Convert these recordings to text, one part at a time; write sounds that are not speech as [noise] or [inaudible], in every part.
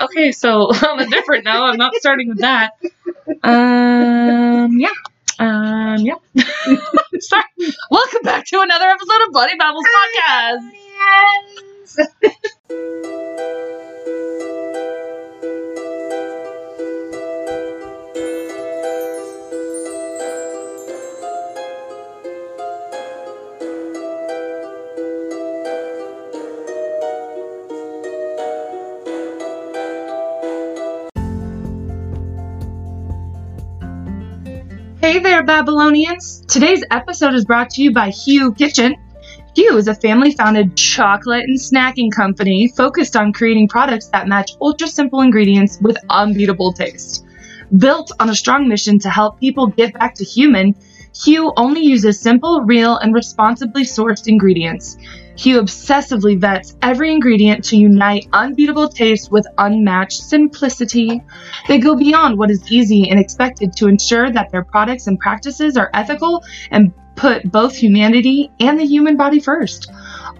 Okay, so [laughs] on a different note, I'm not starting with that. Um, yeah. Um, yeah. [laughs] Sorry. Welcome back to another episode of Bloody Babbles Podcast. Hey there, Babylonians! Today's episode is brought to you by Hu Kitchen. Hu is a family founded chocolate and snacking company focused on creating products that match ultra simple ingredients with unbeatable taste. Built on a strong mission to help people get back to human, Hu only uses simple, real, and responsibly sourced ingredients. Hu obsessively vets every ingredient to unite unbeatable taste with unmatched simplicity. They go beyond what is easy and expected to ensure that their products and practices are ethical and put both humanity and the human body first.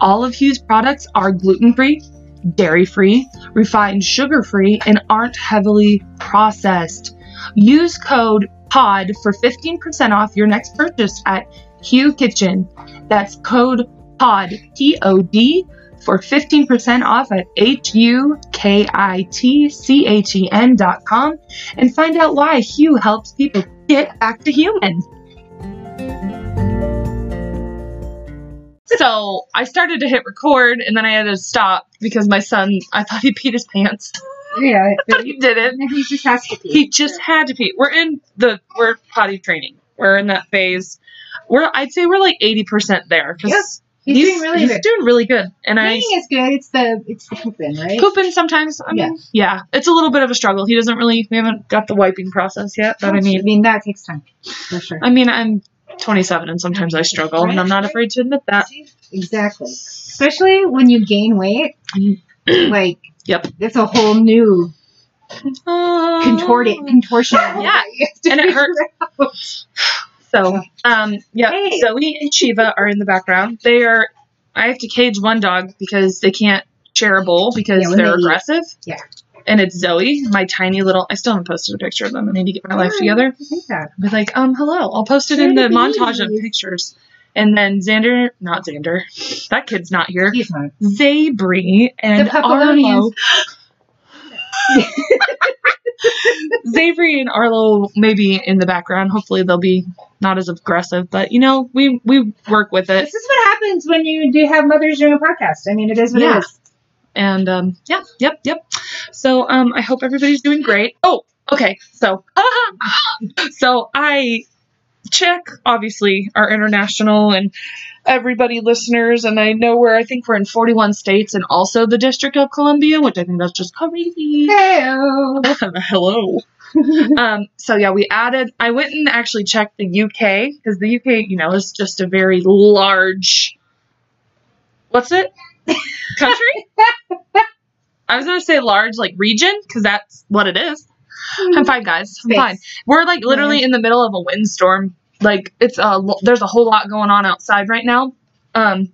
All of Hu's products are gluten free, dairy free, refined sugar free, and aren't heavily processed. Use code POD for 15% off your next purchase at Hu Kitchen. That's code POD, P O D, for 15% off at H U K I T C H E N dot com and find out why Hu helps people get back to human. So I started to hit record and then I had to stop because my son, I thought he peed his pants. Yeah, But [laughs] he didn't. he just has to pee. He just had to pee. We're in the we're potty training. We're in that phase. We're I'd say we're like eighty percent there because Yep. He's doing really he's good. doing really good. And I Peeing is good. It's the it's the pooping, right? pooping sometimes. I mean, yeah. it's a little bit of a struggle. He doesn't really. We haven't got the wiping process yet. But I mean, I mean, that takes time for sure. I mean, I'm 27 and sometimes I struggle, and I'm not afraid to admit that. Exactly. Especially when you gain weight, [clears throat] like Yep. it's a whole new uh, contorted contortion. Yeah. [laughs] And it hurts. [laughs] So, um, yeah, Hey. Zoe and Shiva are in the background. They are. I have to cage one dog because they can't share a bowl because Yeah, they're they eat. aggressive. Yeah. And it's Zoe, my tiny little. I still haven't posted a picture of them. I need to get my life together. Yeah. Be like, um, hello. I'll post it in the montage of pictures. And then Xander, not Xander, that kid's not here. He's not. Zabri and The Arlo. [laughs] [laughs] Zabri and Arlo maybe in the background. Hopefully they'll be not as aggressive, but you know, we we work with it. This is what happens when you do have mothers doing a podcast. I mean, it is what Yeah. it is. And um yeah, yep, yep. So um I hope everybody's doing great. Oh, okay. So [laughs] so I check obviously our international and everybody listeners and I know we're I think we're in 41 states and also the District of Columbia, which I think that's just crazy. Hello. [laughs] Hello. um, so yeah, we added. I went and actually checked the UK because the UK, you know, is just a very large. What's it? [laughs] Country. I was gonna say large, like region, because that's what it is. I'm fine, guys. I'm Space. fine. We're like literally in the middle of a windstorm. Like it's a there's a whole lot going on outside right now. Um,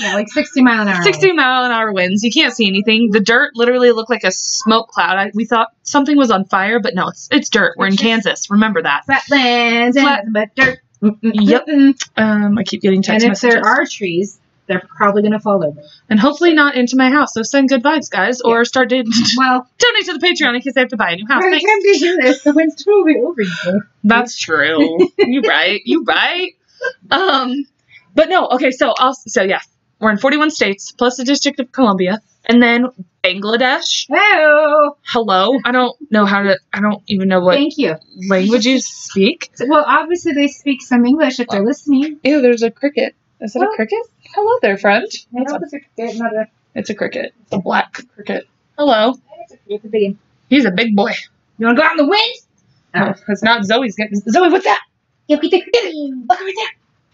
Yeah, like 60 mile an hour. 60 mile an hour winds. You can't see anything. The dirt literally looked like a smoke cloud. I, we thought something was on fire, but no, it's it's dirt. We're in Kansas. Remember that. Flatlands Flat- and but dirt. Yep. Um, I keep getting And text if messages. there are trees, they're probably going to fall over. and hopefully not into my house. So send good vibes, guys, or start to [laughs] Well, donate to the Patreon in case I have to buy a new house. by the Thanks. time they do this, the wind's totally over you. That's true. [laughs] you right. You right. Um, but no. Okay. So I'll. So yeah, we're in 41 states plus the District of Columbia, and then Bangladesh. Oh, Hello. I don't know how to. I don't even know what thank you. language you speak. Well, obviously they speak some English if they're listening. Ew, there's a cricket. Is it a Oh. cricket? Hello there, friend. It's a cricket, not a. It's a cricket. It's a black cricket. Hello. It's a, big. He's a big boy. You want to go out in the wind? No, oh, it's not Zoe's getting. Zoe, what's that? Get it. Get it. Look there.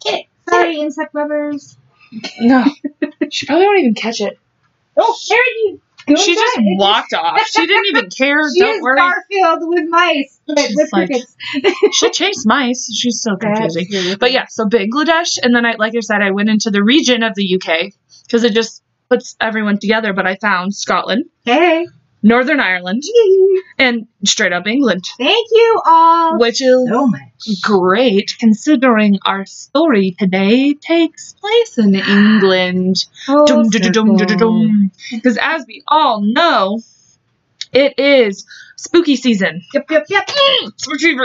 Get it. Sorry, insect lovers. No. she probably won't even catch it. Oh, there you go. she just It walked off. She didn't even [laughs] care. She Don't is worry. Garfield with mice. She's with like- crickets. [laughs] She'll chase mice. She's so confusing. But yeah, so Bangladesh, and then I, like I said, I went into the region of the UK because it just puts everyone together. But I found Scotland, Hey. Northern Ireland, and straight up England, Thank you all which is so much. great considering our story today takes place in England. Full circle. Because as we all know, it is spooky season. Yep, yep, yep. Spooky.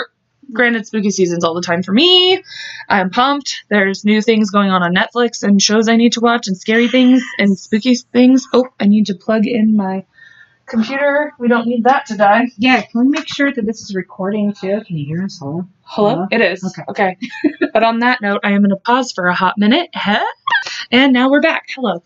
Granted, spooky season's all the time for me. I'm pumped. There's new things going on on Netflix and shows I need to watch and scary things and spooky things. Oh, I need to plug in my computer. We don't need that to die. Yeah, can we make sure that this is recording too? Can you hear us all? Hello? Hello? It is. Okay. Okay. [laughs] but on that note, I am going to pause for a hot minute. Huh? [laughs] And now we're back. Hello.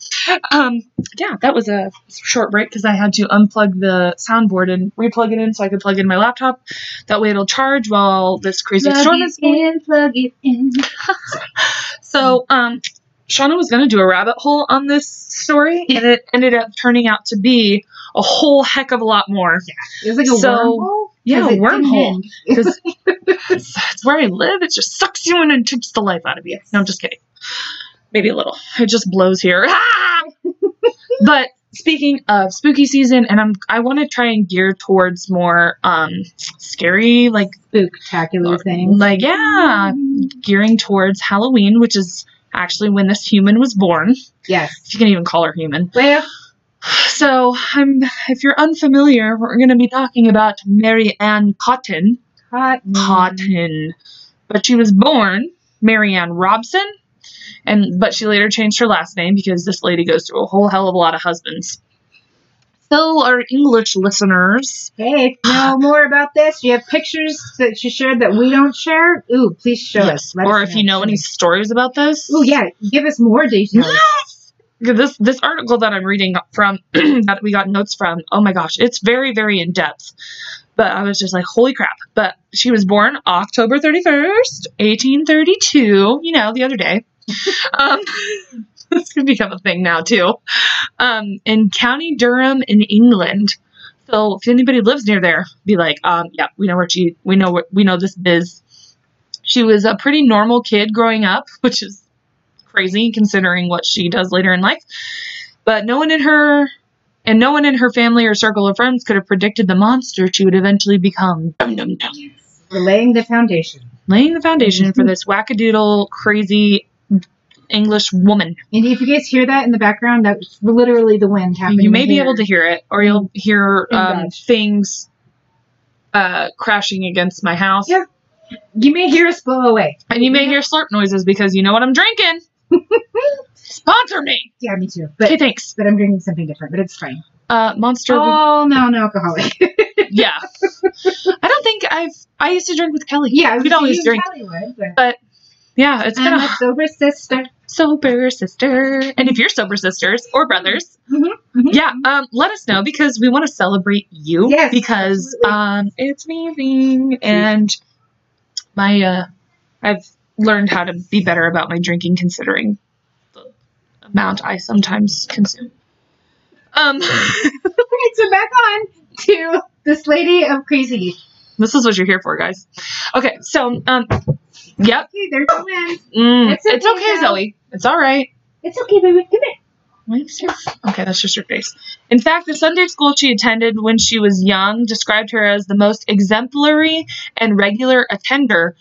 Um, yeah, that was a short break because I had to unplug the soundboard and replug it in so I could plug in my laptop. That way it'll charge while this crazy Plug storm it is going. in, plug it in. [laughs] So, um, Shauna was going to do a rabbit hole on this story, and it ended up turning out to be a whole heck of a lot more. Yeah. It was like a So, wormhole. Yeah, didn't wormhole. because [laughs] it's, [laughs] it's where I live. It just sucks you in and takes the life out of you. No, I'm just kidding. Maybe a little. It just blows here. Ah! [laughs] but speaking of spooky season, and I'm I want to try and gear towards more um scary, like Spooktacular things. like yeah, gearing towards Halloween, which is actually when this human was born. Yes. If you can even call her human. Well, So I'm if you're unfamiliar, we're going to be talking about Mary Ann Cotton. cotton. Cotton. But she was born Mary Ann Robson, and but she later changed her last name because this lady goes through a whole hell of a lot of husbands. So our English listeners, Hey, if you know more about this, you have pictures that she shared that we don't share. Ooh, please show us. Let or us if you know any stories about this, Ooh, yeah, give us more details. This this article that I'm reading from [clears throat] that we got notes from. Oh my gosh, it's very very in depth. But I was just like, holy crap! But she was born October 31st, 1832. You know, the other day. [laughs] um, [laughs] it's gonna become a thing now too. Um, in County Durham in England. So if anybody lives near there, be like, um, yeah, we know where she, we know what, we know this biz. She was a pretty normal kid growing up, [laughs] which is crazy considering what she does later in life. But no one in her and no one in her family or circle of friends could have predicted the monster she would eventually become. Dum, dum, dum. We're laying the foundation. Laying the foundation for this wackadoodle, crazy English woman. And if you guys hear that in the background, that's literally the wind happening. You may be here. able to hear it, or you'll hear um, things uh, crashing against my house. Yeah. You may hear us blow away. And you may hear slurp noises because you know what I'm drinking. [laughs] Sponsor me. Yeah, me too. Okay, But thanks. but I'm drinking something different. But it's fine. Uh, Monster. Oh, non-alcoholic. [laughs] Yeah. I don't think I've. I used to drink with Kelly. yeah, We'd always drink. Kelly would, but Yeah, it's a a sober sister. sober sister. And if you're sober sisters or brothers, Mhm, mhm. yeah, um, let us know because we want to celebrate you. Yes, because um, it's amazing and my uh, I've learned how to be better about my drinking considering the amount I sometimes consume. Um, [laughs] Alright, so back on to this lady of crazy. this is what you're here for, guys. Okay, so um, yep, Okay, there's the wind. mm, It's it's okay, okay, Zoe. Zoe. It's all right. It's okay, baby. Come here. Okay, that's just her face. In fact, the Sunday school she attended when she was young described her as the most exemplary and regular attender.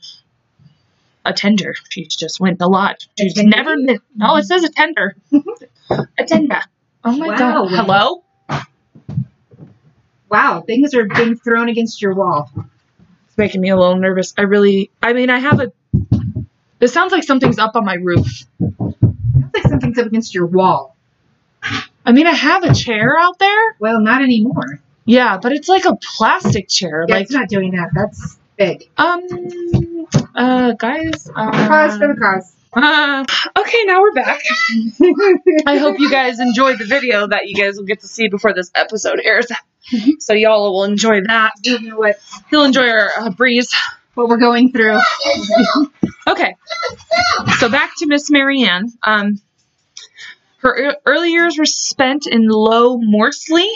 Attender. She just went a lot. She's never missed. No, it says attender. attender. [laughs] Oh my Wow. god. Hello? Wow, things are being thrown against your wall. It's making me a little nervous. I really. I mean, I have a. It sounds like something's up on my roof. Sounds like something's up against your wall. I mean, I have a chair out there. Well, not anymore. Yeah, but it's like a plastic chair. Yeah, like, it's not doing that. That's big. um, uh, guys. Uh, Cause for the cause. Uh, okay, now we're back. I hope you guys enjoyed the video that you guys will get to see before this episode airs. So y'all will enjoy that. you know what You'll enjoy our uh, breeze. what we're going through. Okay, so back to Miss Mary Ann. Um, her early years were spent in Low Moorsley,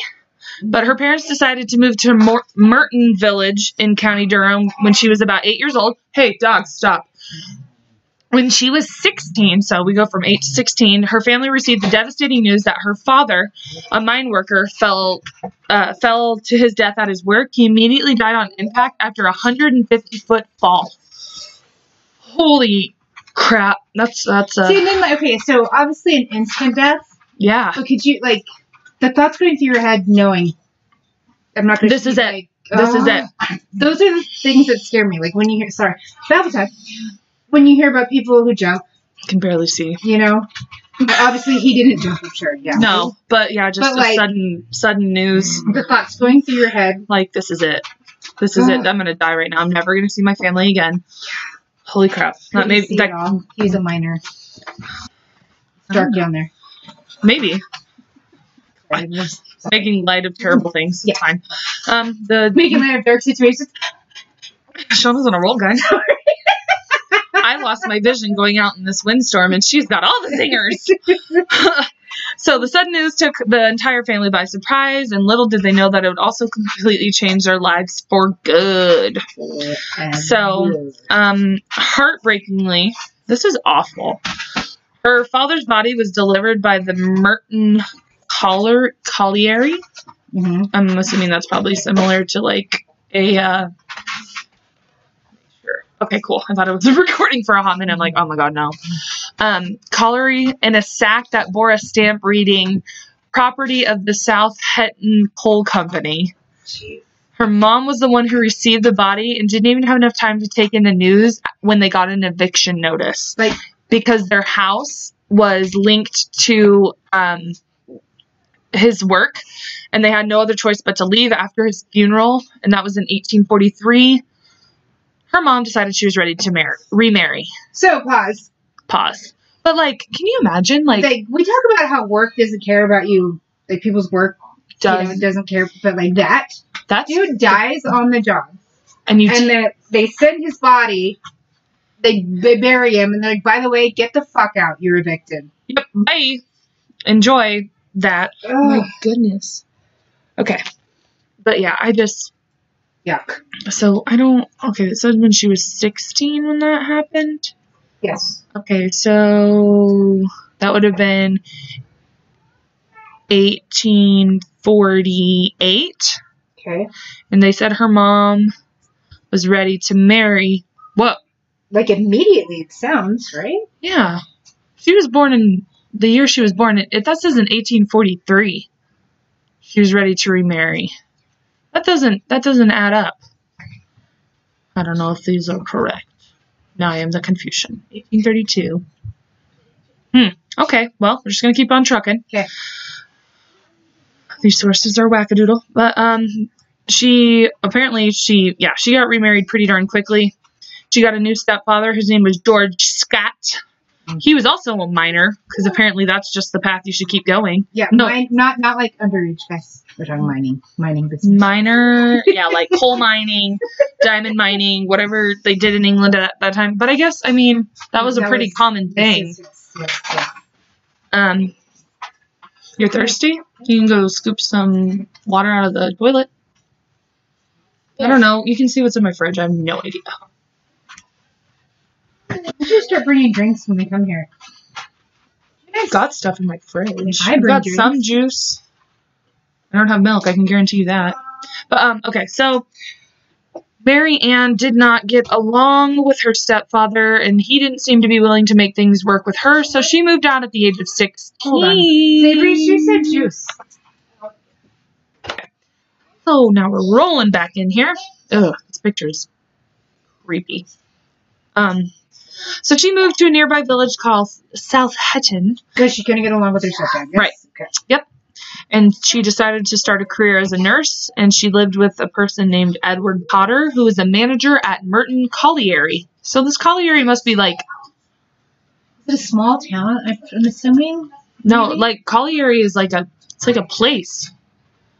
but her parents decided to move to Mor- Murton Village in County Durham when she was about eight years old. Hey, dog, stop. When she was 16, so we go from 8 to 16, her family received the devastating news that her father, a mine worker, fell uh, fell to his death at his work. He immediately died on impact after a 150 foot fall. Holy crap! That's that's uh, See, and then like, okay, so obviously an instant death. yeah. But could you like the thoughts going through your head, knowing I'm not going to. This is it. This is it. Those are the things that scare me. Like when you hear, sorry, Babble time. When you hear about people who jump, Can barely see. you know, obviously he didn't jump. I'm sure. Yeah. No, but yeah, just But, a like- sudden sudden news. The thoughts going through your head. Like this is it. This is it. I'm gonna die right now. I'm never gonna see my family again. Holy crap! Not maybe that, it. He's a minor. It's dark oh. down there. maybe making light of terrible things. Yeah. Fine. Um, the Making light of dark situations. Sean was on a roll gun. [laughs] I lost my vision going out in this windstorm, and she's got all the zingers. [laughs] so the sudden news took the entire family by surprise, and little did they know that it would also completely change their lives for good. So- Um, heartbreakingly, this is awful. Her father's body was delivered by the Murton Collar Colliery. Mhm. I'm assuming that's probably similar to like a. Uh, sure. Okay, cool. I thought it was a [laughs] recording for a hot minute. I'm like, oh my god, no. Um, colliery in a sack that bore a stamp reading "Property of the South Hetton Coal Company." Her mom was the one who received the body and didn't even have enough time to take in the news when they got an eviction notice Like because their house was linked to um, his work and they had no other choice but to leave after his funeral and that was in 1843 her mom decided she was ready to marry remarry so pause. pause but like can you imagine like Like we talk about how work doesn't care about you. Like people's work does you know, doesn't care, but like that that's dude dies on the job, and you and then they send his body. They, they bury him, and they're like, by the way, get the fuck out. You're evicted. yep bye enjoy that oh my goodness okay but yeah i just Yuck. so i don't okay it said when she was 16 when that happened Yes. Okay, so that would have been 1848. Okay. And they said her mom was ready to marry. What? Like immediately, it sounds right. Yeah. She was born in the year she was born. It, that says in 1843. She was ready to remarry. That doesn't that doesn't add up. I don't know if these are correct. Now I am the Confucian. 1832. Hmm. Okay. Well, we're just gonna keep on trucking. Okay. These sources are wackadoodle, but um, she apparently she yeah she got remarried pretty darn quickly. She got a new stepfather. His name was George Scott. He was also a miner because apparently that's just the path you should keep going. Yeah. No. Mine, not not like underage guys. We're talking mining, mining business. Miner, yeah, like [laughs] coal mining, diamond mining, whatever they did in England at that time. But I guess I mean that was a pretty was- common thing. yes, yes. Um, you're thirsty? You can go scoop some water out of the toilet. I don't know. You can see what's in my fridge. I have no idea. We should start bringing drinks when we come here. I've got stuff in my fridge. I I've got drinks. some juice. I don't have milk. I can guarantee you that. But um, okay, so Mary Ann did not get along with her stepfather, and he didn't seem to be willing to make things work with her. So she moved out at the age of sixteen. Hold on. Savory, she said juice. So now we're rolling back in here. Ugh, this picture is creepy. Um, so she moved to a nearby village called South Hetton, Because she couldn't get along with her stepdad. Yes. Right. Okay. Yep. And she decided to start a career as a nurse. And she lived with a person named Edward Potter, who was a manager at Murton Colliery. So this colliery must be like Is it a small town? I'm assuming. no, like colliery is like a it's like a place.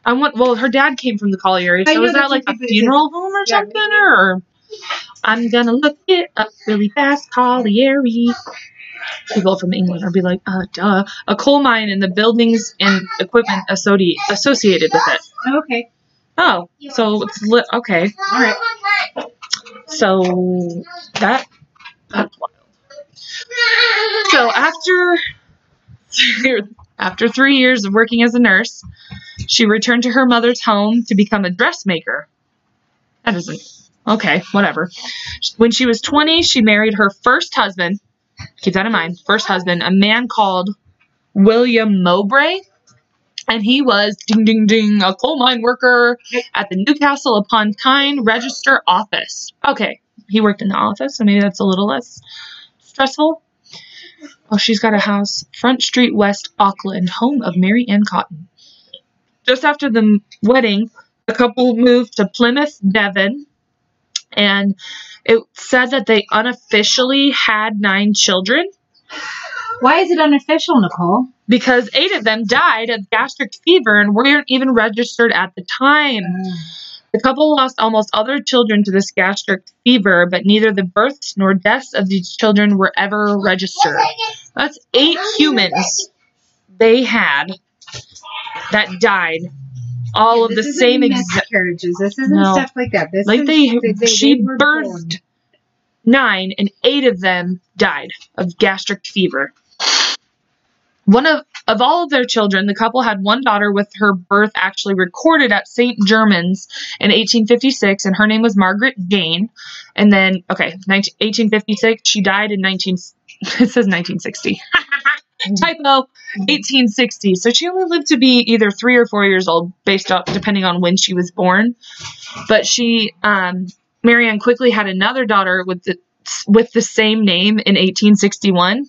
I want well, her dad came from the colliery, so is that like a what it is. funeral home or Yeah, something, or I'm gonna look it up really fast. Colliery. People from England would be like, uh, duh. A coal mine and the buildings and equipment associated associated with it. Oh, okay. Oh, so it's lit. Okay, All right. so that that's wild. So after after three years of working as a nurse, she returned to her mother's home to become a dressmaker. That isn't okay, whatever. When she was 20, she married her first husband. Keep that in mind. First husband, a man called William Mowbray. And he was ding ding ding a coal mine worker at the Newcastle upon Tyne Register office. Okay, he worked in the office, so maybe that's a little less stressful. Oh, she's got a house, Front Street West, Auckland, home of Mary Ann Cotton. Just after the wedding, the couple moved to Plymouth, Devon, and it said that they unofficially had nine children Why is it unofficial, Nicole? because eight of them died of gastric fever and weren't even registered at the time. The couple lost almost all their children to this gastric fever, but neither the births nor deaths of these children were ever registered. That's eight humans they had that died, all Yeah, of the same exact. miscarriages. This isn't No. stuff like that. This is Like is, they, she were birthed born. nine, and eight of them died of gastric fever. One of of all of their children, the couple had one daughter with her birth actually recorded at St. Germans in 1856, and her name was Margaret Jane. And then, okay, 19, 1856, she died in 19. [laughs] It says 1960. [laughs] [laughs] Typo, 1860. So she only lived to be either three or four years old, based on depending on when she was born. But she, um, Mary Ann quickly had another daughter with the with the same name in 1861.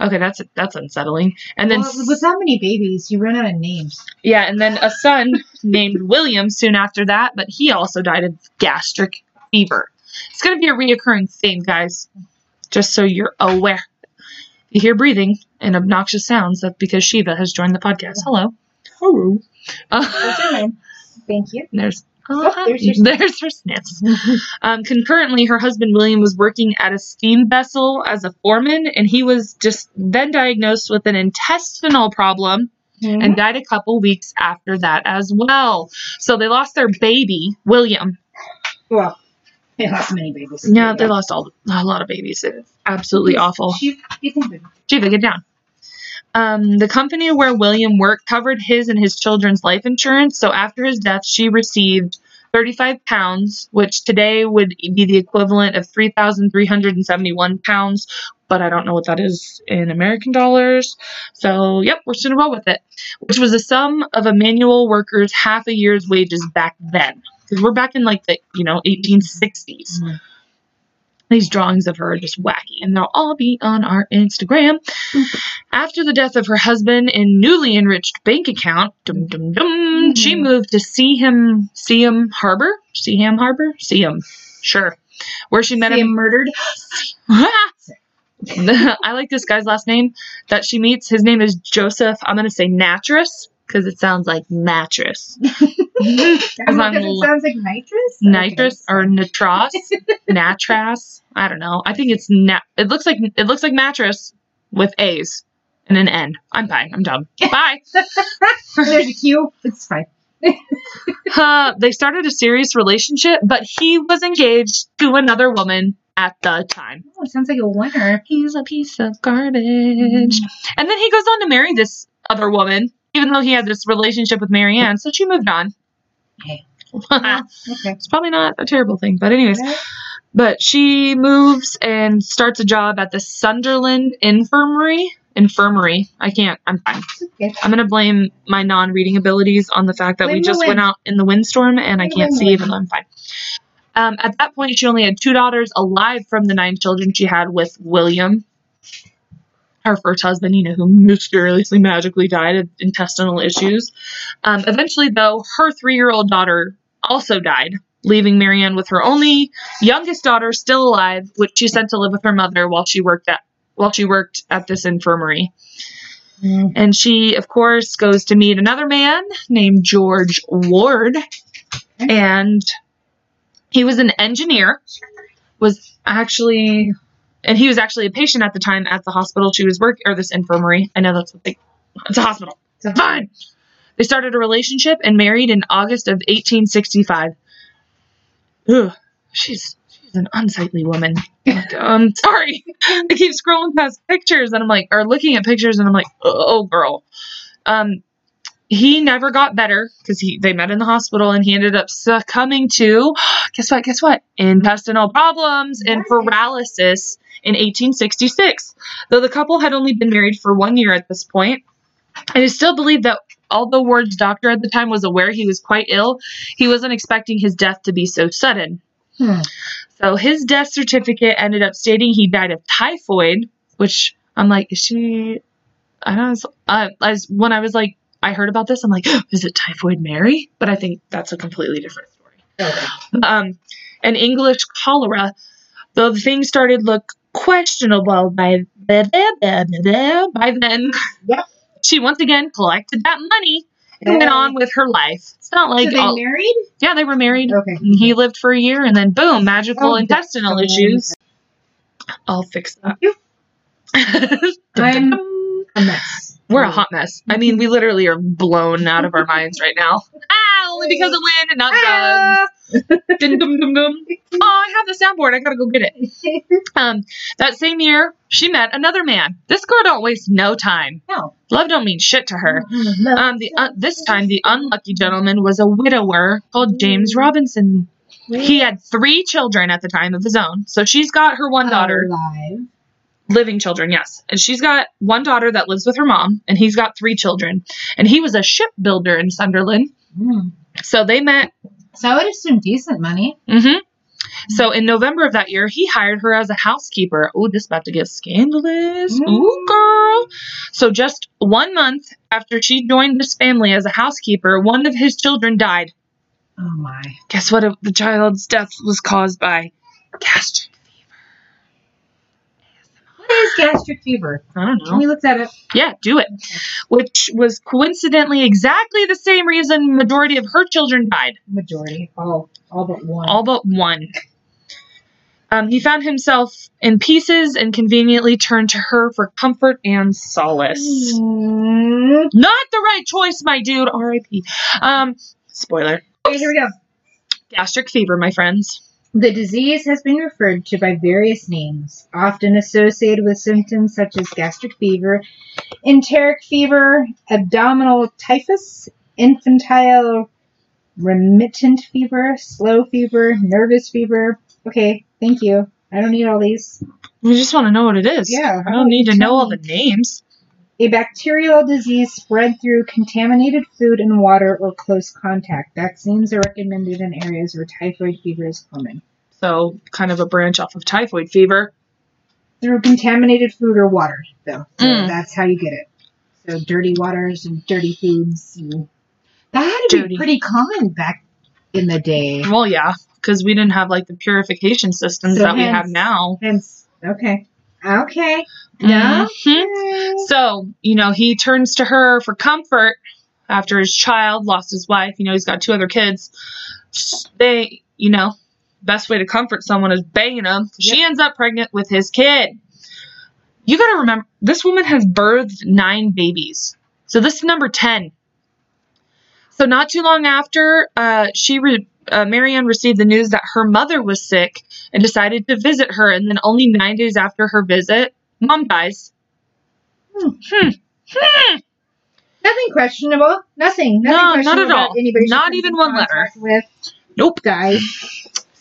Okay, that's that's unsettling. And then Well, with that many babies, you run out of names. yeah, and then a son [laughs] named William soon after that, but he also died of gastric fever. It's going to be a reoccurring theme, guys. Just so you're aware. You hear breathing and obnoxious sounds. That's because Shiva has joined the podcast. Hello. Hello. Uh, Thank you. there's Oh, there's your [laughs] there's her sniffs. Um, concurrently, her husband William was working at a steam vessel as a foreman, and he was just then diagnosed with an intestinal problem and died a couple weeks after that as well. So they lost their baby, William. well, they lost many babies. Yeah, they lost all a lot of babies. It's absolutely awful. She, you get down. Um, the company where William worked covered his and his children's life insurance. So after his death, she received 35 pounds, which today would be the equivalent of 3,371 pounds. But I don't know what that is in American dollars. So, yep, we're just going to roll with it, which was the sum of a manual worker's half a year's wages back then. Because we're back in like the, you know, 1860s. Mhm. These drawings of her are just wacky, and they'll all be on our Instagram. After the death of her husband and newly enriched bank account, dum dum dum, she Mhm. moved to Seaham Seaham Harbor, Seaham Harbor, Seaham, sure, where she met See him. him murdered. [laughs] I like this guy's last name that she meets. His name is Joseph. I'm gonna say Nattrass because it sounds like mattress. [laughs] Because it sounds like nitrous. nitrous Okay. or natras, [laughs] natras. I don't know. I think it's nat. It looks like it looks like mattress with A's and an N. I'm fine. I'm dumb. Bye. [laughs] There's a Q. It's fine. Uh, they started a serious relationship, but he was engaged to another woman at the time. Oh, it sounds like a winner. He's a piece of garbage. And then he goes on to marry this other woman, even though he had this relationship with Mary Ann. So she moved on. Okay. [laughs] it's probably not a terrible thing, but anyways. But she moves and starts a job at the Sunderland Infirmary. Infirmary. I can't. I'm fine. Okay. I'm gonna blame my non-reading abilities on the fact that we Blame the just went out in the windstorm and I can't see, wind. even though I'm fine. Um, at that point, she only had two daughters alive from the nine children she had with William, her first husband, you know, who mysteriously magically died of intestinal issues. Um, eventually, though, her three-year-old daughter also died, leaving Mary Ann with her only youngest daughter still alive, which she sent to live with her mother while she worked at while she worked at this infirmary. Mm. And she, of course, goes to meet another man named George Ward. And he was an engineer, was actually, and he was actually a patient at the time at the hospital she was working, or this infirmary. I know that's what they, it's a hospital. So- Fine. They started a relationship and married in August of 1865. Ugh, she's, she's an unsightly woman. Um, [laughs] sorry. I keep scrolling past pictures and I'm like, or looking at pictures and I'm like, oh, girl. Um, he never got better because he they met in the hospital and he ended up succumbing to [gasps] guess what guess what intestinal problems and paralysis in 1866 though the couple had only been married for one year at this point it is still believed that although ward's doctor at the time was aware he was quite ill he wasn't expecting his death to be so sudden Hmm. so his death certificate ended up stating he died of typhoid, which I'm like, is she? I don't know. Uh, as when I was like, I heard about this, I'm like, [gasps] is it typhoid Mary? But I think that's a completely different story. Okay. Um, and English cholera, though the thing started look questionable by by then. Yep. She once again collected that money and went on with her life. It's not like, so they all- married? yeah, they were married. Okay. He lived for a year and then boom, magical Oh, intestinal issues. I'll fix that. [laughs] I'm a mess. We're a hot mess. I mean, we literally are blown out of our minds right now. [laughs] Ah, only because of wind and not Ah! drugs. [laughs] Dum, dum, dum, dum. Oh, I have the soundboard. I gotta go get it. [laughs] Um, that same year, she met another man. This girl don't waste no time. No. Love don't mean shit to her. Um, the uh, this time the unlucky gentleman was a widower called James Robinson. He had three children at the time of his own. So she's got her one daughter, Alive. living children, yes. And she's got one daughter that lives with her mom, and he's got three children. And he was a shipbuilder in Sunderland. Hmm. So they met. So I would assume decent money. hmm So in November of that year, he hired her as a housekeeper. Oh, this about to get scandalous. Mm. Ooh, girl. So just one month after she joined this family as a housekeeper, one of his children died. Oh my. Guess what? The child's death was caused by gastric. Is gastric fever? I don't know. Can we look that up? Yeah, do it. Which was coincidentally exactly the same reason majority of her children died. Majority. All all but one. all but one. Um, he found himself in pieces and conveniently turned to her for comfort and solace. Mm. Not the right choice, my dude. R.I.P. Um, spoiler. Okay, here we go. Gastric fever, my friends. The disease has been referred to by various names, often associated with symptoms such as gastric fever, enteric fever, abdominal typhus, infantile remittent fever, slow fever, nervous fever. Okay, thank you. I don't need all these. We just want to know what it is. Yeah, I don't need to know all the names. A bacterial disease spread through contaminated food and water or close contact. Vaccines are recommended in areas where typhoid fever is common. So, kind of a branch off of typhoid fever. through contaminated food or water, though. So Mm. that's how you get it. So dirty waters and dirty foods. And that had to Dirty. be pretty common back in the day. Well, yeah, because we didn't have like the purification systems So that we have now. Hence, okay, okay, yeah. Mhm. So, you know, he turns to her for comfort after his child lost his wife. You know, he's got two other kids. They, you know, best way to comfort someone is banging them. She ends up pregnant with his kid. You got to remember, this woman has birthed nine babies. So this is number 10. So not too long after, uh, she re- uh, Mary Ann received the news that her mother was sick and decided to visit her. And then only nine days after her visit, mom dies. Hmm. Hmm. Hmm. Nothing questionable. Nothing. Nothing No, not at all. Anybody Not even one letter. With Nope. died.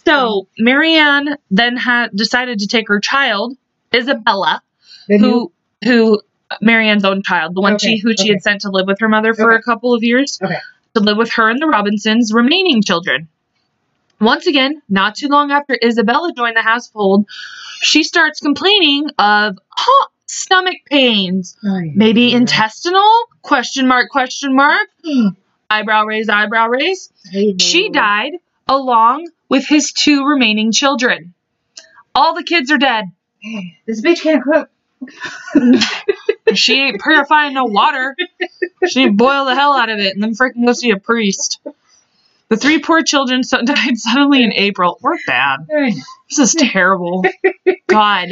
So Mary Ann then had decided to take her child, Isabella, The new- who who Mary Ann's own child, the one Okay, she who she had sent to live with her mother for Okay. a couple of years, Okay. to live with her and the Robinsons' remaining children. Once again, not too long after Isabella joined the household, she starts complaining of huh, stomach pains, Oh, yeah. maybe intestinal? Question mark? Question mark? Hmm. Eyebrow raise, eyebrow raise. She died along with his two remaining children. All the kids are dead. This bitch can't cook. [laughs] She ain't purifying no water. She boil the hell out of it and then freaking go see a priest. The three poor children so- [laughs] died suddenly in April. We're bad. This is terrible. God.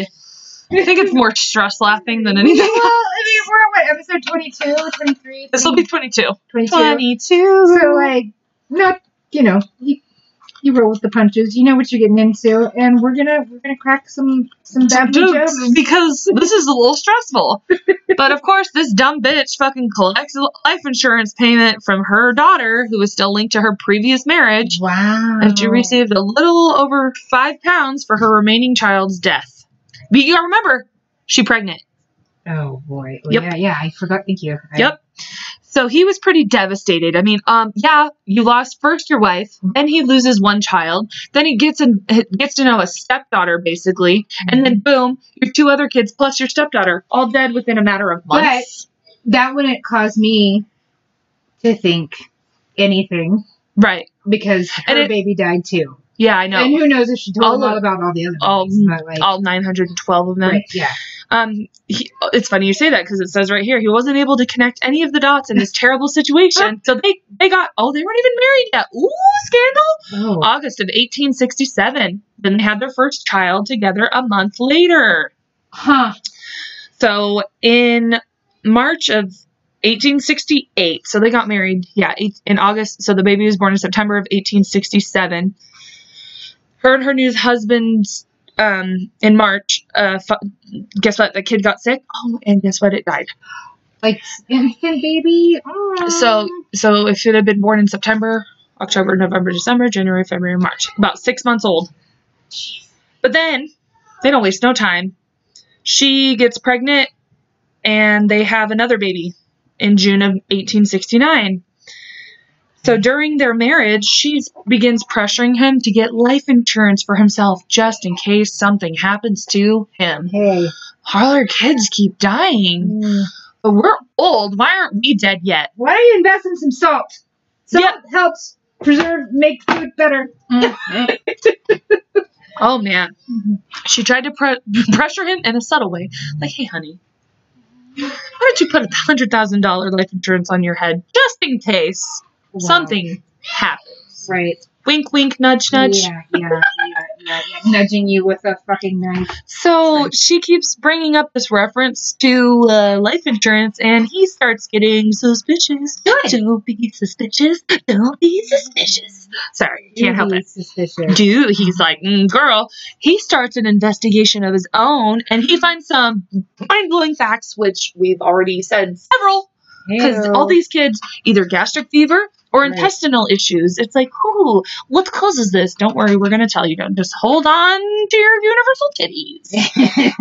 I think it's more stress laughing than anything. well. I mean, we're at what, episode 22, 23? This will be 22. 22. 22. So, like, not, you know, you, You roll with the punches. You know what you're getting into, and we're gonna we're gonna crack some some bad jokes [laughs] because this is a little stressful. but of course, this dumb bitch fucking collects a life insurance payment from her daughter, who was still linked to her previous marriage, Wow. and she received a little over five pounds for her remaining child's death. But you gotta remember, she pregnant. Oh boy. Oh, Yep. Yeah, yeah. I forgot. Thank you. I- Yep. So he was pretty devastated. I mean, um, yeah, you lost first your wife, then he loses one child, then he gets in, gets to know a stepdaughter basically, and then boom, your two other kids plus your stepdaughter all dead within a matter of months. But that wouldn't cause me to think anything right? because her it- baby died too. Yeah, I know. And who knows if she told All of- about all the other all- babies, but, like, all 912 of them. right, yeah. Um, he, it's funny you say that because it says right here he wasn't able to connect any of the dots in this terrible situation. [laughs] So they they got oh they weren't even married yet. Ooh, scandal! Oh, August of 1867. Then they had their first child together a month later. huh. So in March of 1868, so they got married, yeah, in August. So the baby was born in September of 1867. Her and her new husband, um, in March, uh, fu- guess what? The kid got sick. Oh, and guess what? It died. Like infant baby. Oh. So, so if it had been born in September, October, November, December, January, February, March, about six months old. But then they don't waste no time. She gets pregnant and they have another baby in June of 1869. So during their marriage, she begins pressuring him to get life insurance for himself just in case something happens to him. hey. All our kids keep dying. Mm. But we're old. Why aren't we dead yet? Why don't you invest in some salt? Salt Yeah. helps preserve, make food better. [laughs] Oh man. Mhm. She tried to pre- pressure him in a subtle way, like, "Hey, honey, why don't you put a hundred thousand dollar life insurance on your head just in case Wow. something happens?" Right. Wink, wink, nudge, nudge. Yeah, yeah, yeah, yeah, yeah. Nudging you with a fucking knife. So Right. she keeps bringing up this reference to uh, life insurance, and he starts getting suspicious. Good. Don't be suspicious. Don't be suspicious. Sorry, can't help it. Suspicious. dude, he's like, mm, girl. He starts an investigation of his own, and he finds some mind blowing facts, which we've already said several. Because all these kids, either gastric fever or Right. intestinal issues. It's like, whoo, what causes this? Don't worry, we're going to tell you. Don't just hold on to your universal titties.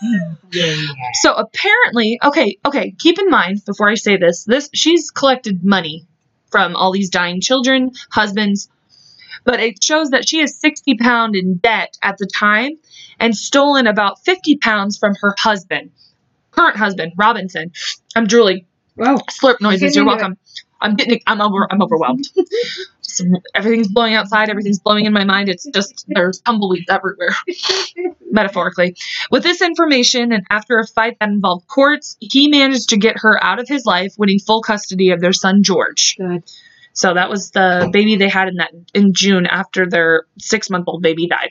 [laughs] yeah, yeah. So apparently, okay, okay, keep in mind before I say this, this she's collected money from all these dying children, husbands, but it shows that she is 60 pound in debt at the time and stolen about 50 pounds from her husband, current husband, Robinson. I'm drooling. Well, Slurp noises. You're into welcome. I'm getting. I'm over. I'm overwhelmed. Just- everything's blowing outside. Everything's blowing in my mind. It's just there's tumbleweeds everywhere [laughs] metaphorically. With this information, and after a fight that involved courts, he managed to get her out of his life, winning full custody of their son George. good. So that was the baby they had in that in June after their six month old baby died.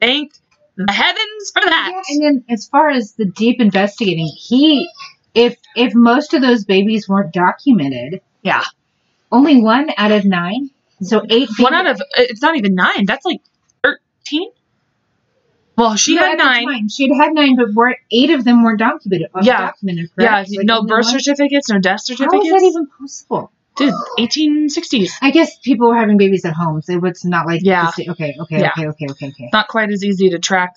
Thank the heavens for that. Yeah, and then as far as the deep investigating, he, if if most of those babies weren't documented, Yeah. only one out of nine, so eight. One out of it's not even nine. That's like thirteen. Well, she Yeah, had nine. She had had nine, but were eight of them weren't documented. Yeah. documented. Yeah, Like, no birth one? certificates, no death certificates. How is that even possible? Dude, 1860s. I guess people were having babies at home, so it's not like Yeah. okay, okay, Yeah. okay, okay, okay, okay. Not quite as easy to track.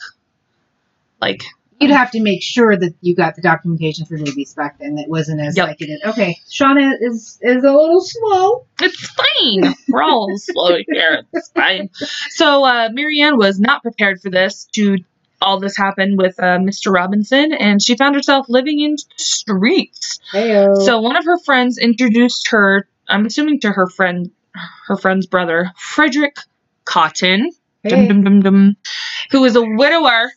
Like, You'd have to make sure that you got the documentation for babies back then. That wasn't as Yep. like it is. Okay, Shauna is is a little slow. it's fine. We're all [laughs] slow here. It's fine. So, uh, Mary Ann was not prepared for this to all this happen with uh, Mr. Robinson, and she found herself living in streets. Heyo. So one of her friends introduced her, I'm assuming to her friend, her friend's brother, Frederick Cotton, dum, Hey. dum, dum, dum, who is a widower.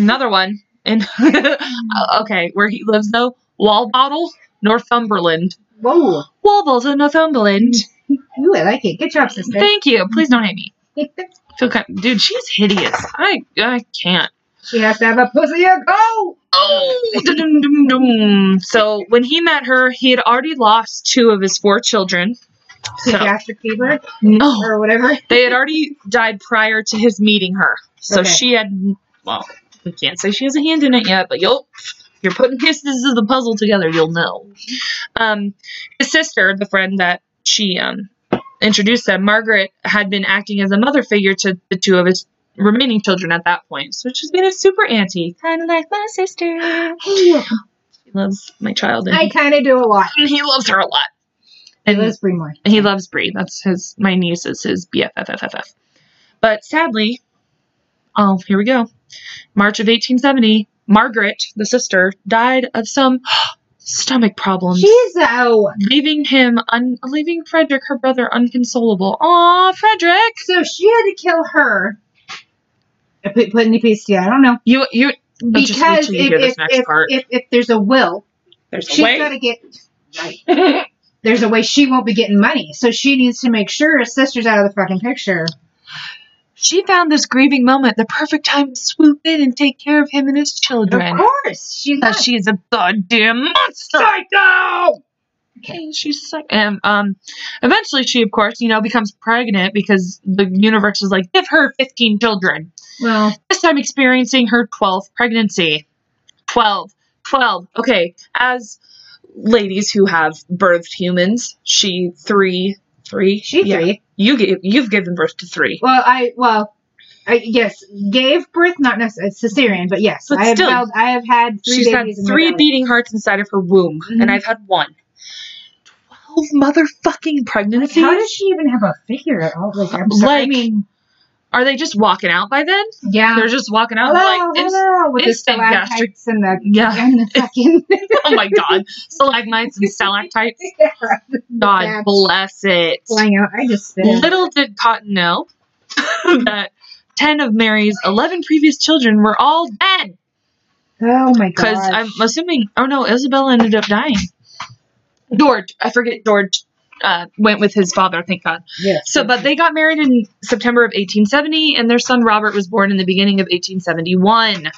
Another one. And [laughs] okay, where he lives though, Walbottle, Northumberland. Whoa. Walbottle, Northumberland. Ooh, I like it. Good job, sister. Thank you. Please don't hate me. [laughs] Feel kind dude, she's hideous. I I can't. she has to have a pussy a go. Oh, dum-dum-dum-dum. so when he met her, he had already lost two of his four children. So gastric fever no, or whatever. they had already died prior to his meeting her. So Okay. she had well, we can't say she has a hand in it yet, but you'll you're putting pieces of the puzzle together, you'll know. Um, his sister, the friend that she um introduced them, Margaret, had been acting as a mother figure to the two of his remaining children at that point. So she's been a super auntie, kind of like my sister. [gasps] Hey, She loves my child, I kind of do a lot. he loves her a lot. And And let's bring more. he loves Brie. That's his. My niece is his BFFFFF. But sadly, oh, here we go. March of 1870, Margaret, the sister, died of some [gasps] stomach problems, She's oh. leaving him, un- leaving Frederick, her brother, unconsolable. Aw, Frederick, So she had to kill her. I put put any piece yeah, I don't know you you. I'll because till you if if, if, if if there's a will, There's a she's way. got to get. Right. There's a way she won't be getting money, so she needs to make sure her sister's out of the fucking picture. She found this grieving moment, the perfect time to swoop in and take care of him and his children. Of course, she not. Because she's a goddamn monster. psycho. Okay, she's sick. And um, eventually, she of course, you know, becomes pregnant because the universe is like, give her fifteen children. Well, This time, experiencing her twelfth pregnancy. 12. 12. Okay, as ladies who have birthed humans, she three, three. she Yeah. three. You gave, you've given birth to three. Well, I well, I yes gave birth, not necessarily cesarean, but yes, But I have still, held, I have had three She's had babies in my three beating hearts inside of her womb, Mhm. and I've had one. Twelve motherfucking Like, pregnancies. how does she even have a figure at all? Like, I'm sorry. I Like, mean, Are they just walking out by then? yeah. They're just walking out Hello, like, hello, with the stalactites and the yeah. and the [laughs] fucking [laughs] Oh my god, stalagmites and [laughs] stalactites. yeah, God Bats bless it. flying out. I just spit. Little did Cotton know that ten of Mary's eleven previous children were all dead. Oh my god. Because I'm assuming, oh no, Isabella ended up dying. George, I forget George uh, went with his father, thank God. yes. So, but they got married in September of 1870, and their son Robert was born in the beginning of 1871.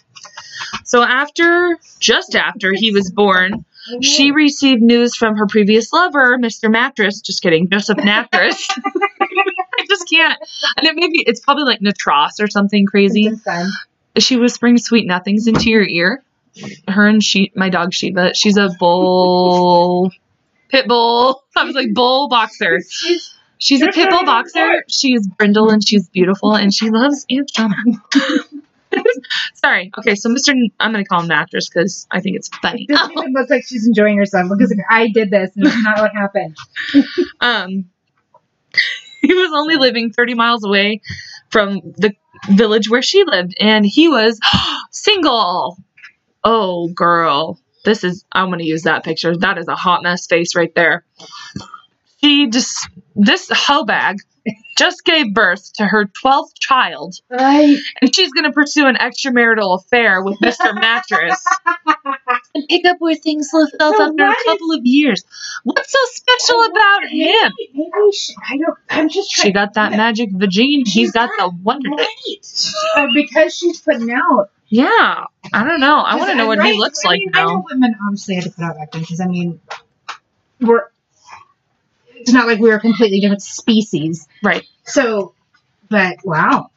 So, after, just after he was born, she received news from her previous lover, Mr. Mattress. Just kidding, Joseph Mattress. [laughs] I just can't. And it maybe it's probably like Nattrass or something crazy. She whispering sweet nothings into your ear. Her and she, my dog Shiva. She's a bull, pit bull. [laughs] I was like bull boxer. She's a pit bull boxer. She's brindle and she's beautiful and she loves Aunt. [laughs] Sorry. Okay, so Mr. N- I'm gonna call him Mattress because I think it's funny. It doesn't like she's enjoying herself because I did this and that's not what happened. [laughs] Um, he was only living 30 miles away from the village where she lived, and he was [gasps] single. Oh, girl. This is, I'm going to use that picture. That is a hot mess face right there. She just, this hoe bag just gave birth to her 12th child, I and she's going to pursue an extramarital affair with Mr. [laughs] Mattress and pick up where things left off So after a what is- couple of years. What's so special oh, about him? Maybe, maybe she, I don't. I'm just trying. She got that magic vagine. He's got the wonder. Right. Because she's putting out. Yeah, I don't know. I want to know what Right, he looks I like mean, I know now. women obviously had to put out back then because I mean, we're. It's not like we were a completely different species. Right. So, but wow.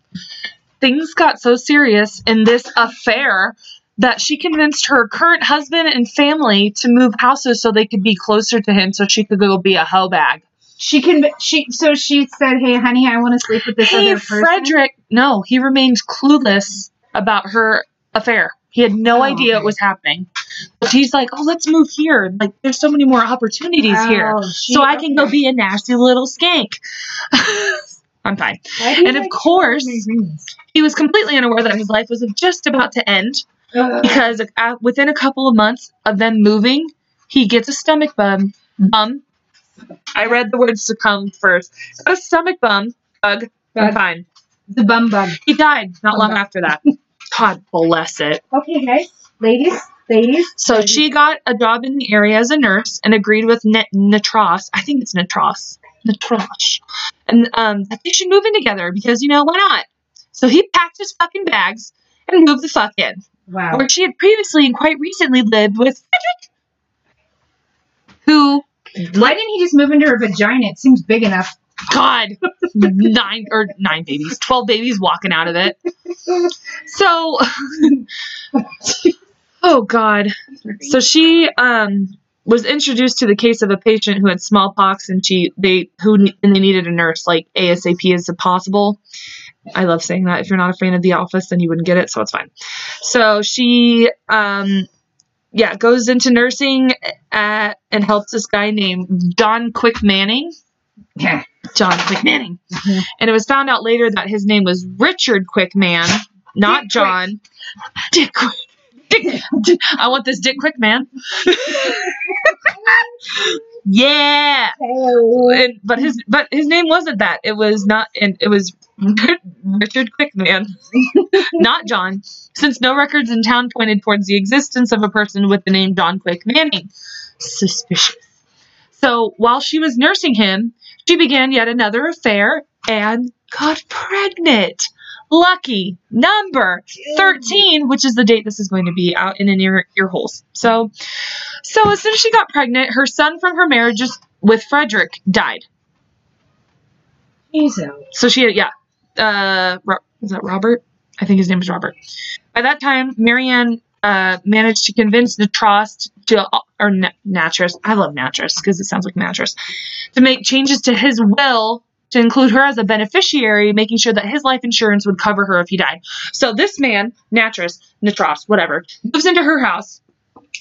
Things got so serious in this affair that she convinced her current husband and family to move houses so they could be closer to him, so she could go be a hoe bag. She can. She so she said, "Hey, honey, I want to sleep with this Hey, other person." Frederick. No, he remained clueless about her affair. He had no Oh, idea okay. it was happening. But he's like, "Oh, let's move here. Like, there's so many more opportunities here." Oh, she- so I can go be a nasty little skank. [laughs] I'm fine. Why do you and of course- He was completely unaware that his life was just about to end Ugh. because uh, within a couple of months of them moving, he gets a stomach bum. Bum. I read the word succumb first. A stomach bum. Bug. I'm fine. the bum bug. He died not Bum long bug. after that. [laughs] God bless it. Okay, guys, ladies, So she got a job in the area as a nurse and agreed with Net- Nattrass. I think it's Nattrass. Nattrass. And um, that they should move in together because, you know, why not? So he packed his fucking bags and moved the fuck in, Wow. where she had previously and quite recently lived with Frederick, who Why didn't he just move into her vagina? It seems big enough. God, nine or nine babies, twelve babies walking out of it. [laughs] So, [laughs] oh God. So she um was introduced to the case of a patient who had smallpox, and she they who and they needed a nurse like ASAP as possible. I love saying that. If you're not a fan of The Office, then you wouldn't get it, so it's fine. So she um yeah goes into nursing at, and helps this guy named [laughs] John Quick Manning. Yeah. John Quick Manning. Mhm. And it was found out later that his name was Richard Quickman, not Dick Quick. John. Dick Quick. Dick, Dick- [laughs] I want this Dick quick, man. [laughs] yeah. And, but his but his name wasn't that. It was not and it was Richard Quickman, [laughs] not John, since no records in town pointed towards the existence of a person with the name John Quick Manning. Suspicious. So while she was nursing him, she began yet another affair and got pregnant. Lucky number 13, which is the date this is going to be out in an ear, ear holes. So, so as soon as she got pregnant, her son from her marriages with Frederick died. He's out. So she had, yeah, uh, is that Robert? I think his name is Robert. By that time, Mary Ann uh, managed to convince Nattrass to, or Na- Nattrass, I love Nattrass because it sounds like mattress, to make changes to his will to include her as a beneficiary, making sure that his life insurance would cover her if he died. So this man, Nattrass, Nattrass, whatever, moves into her house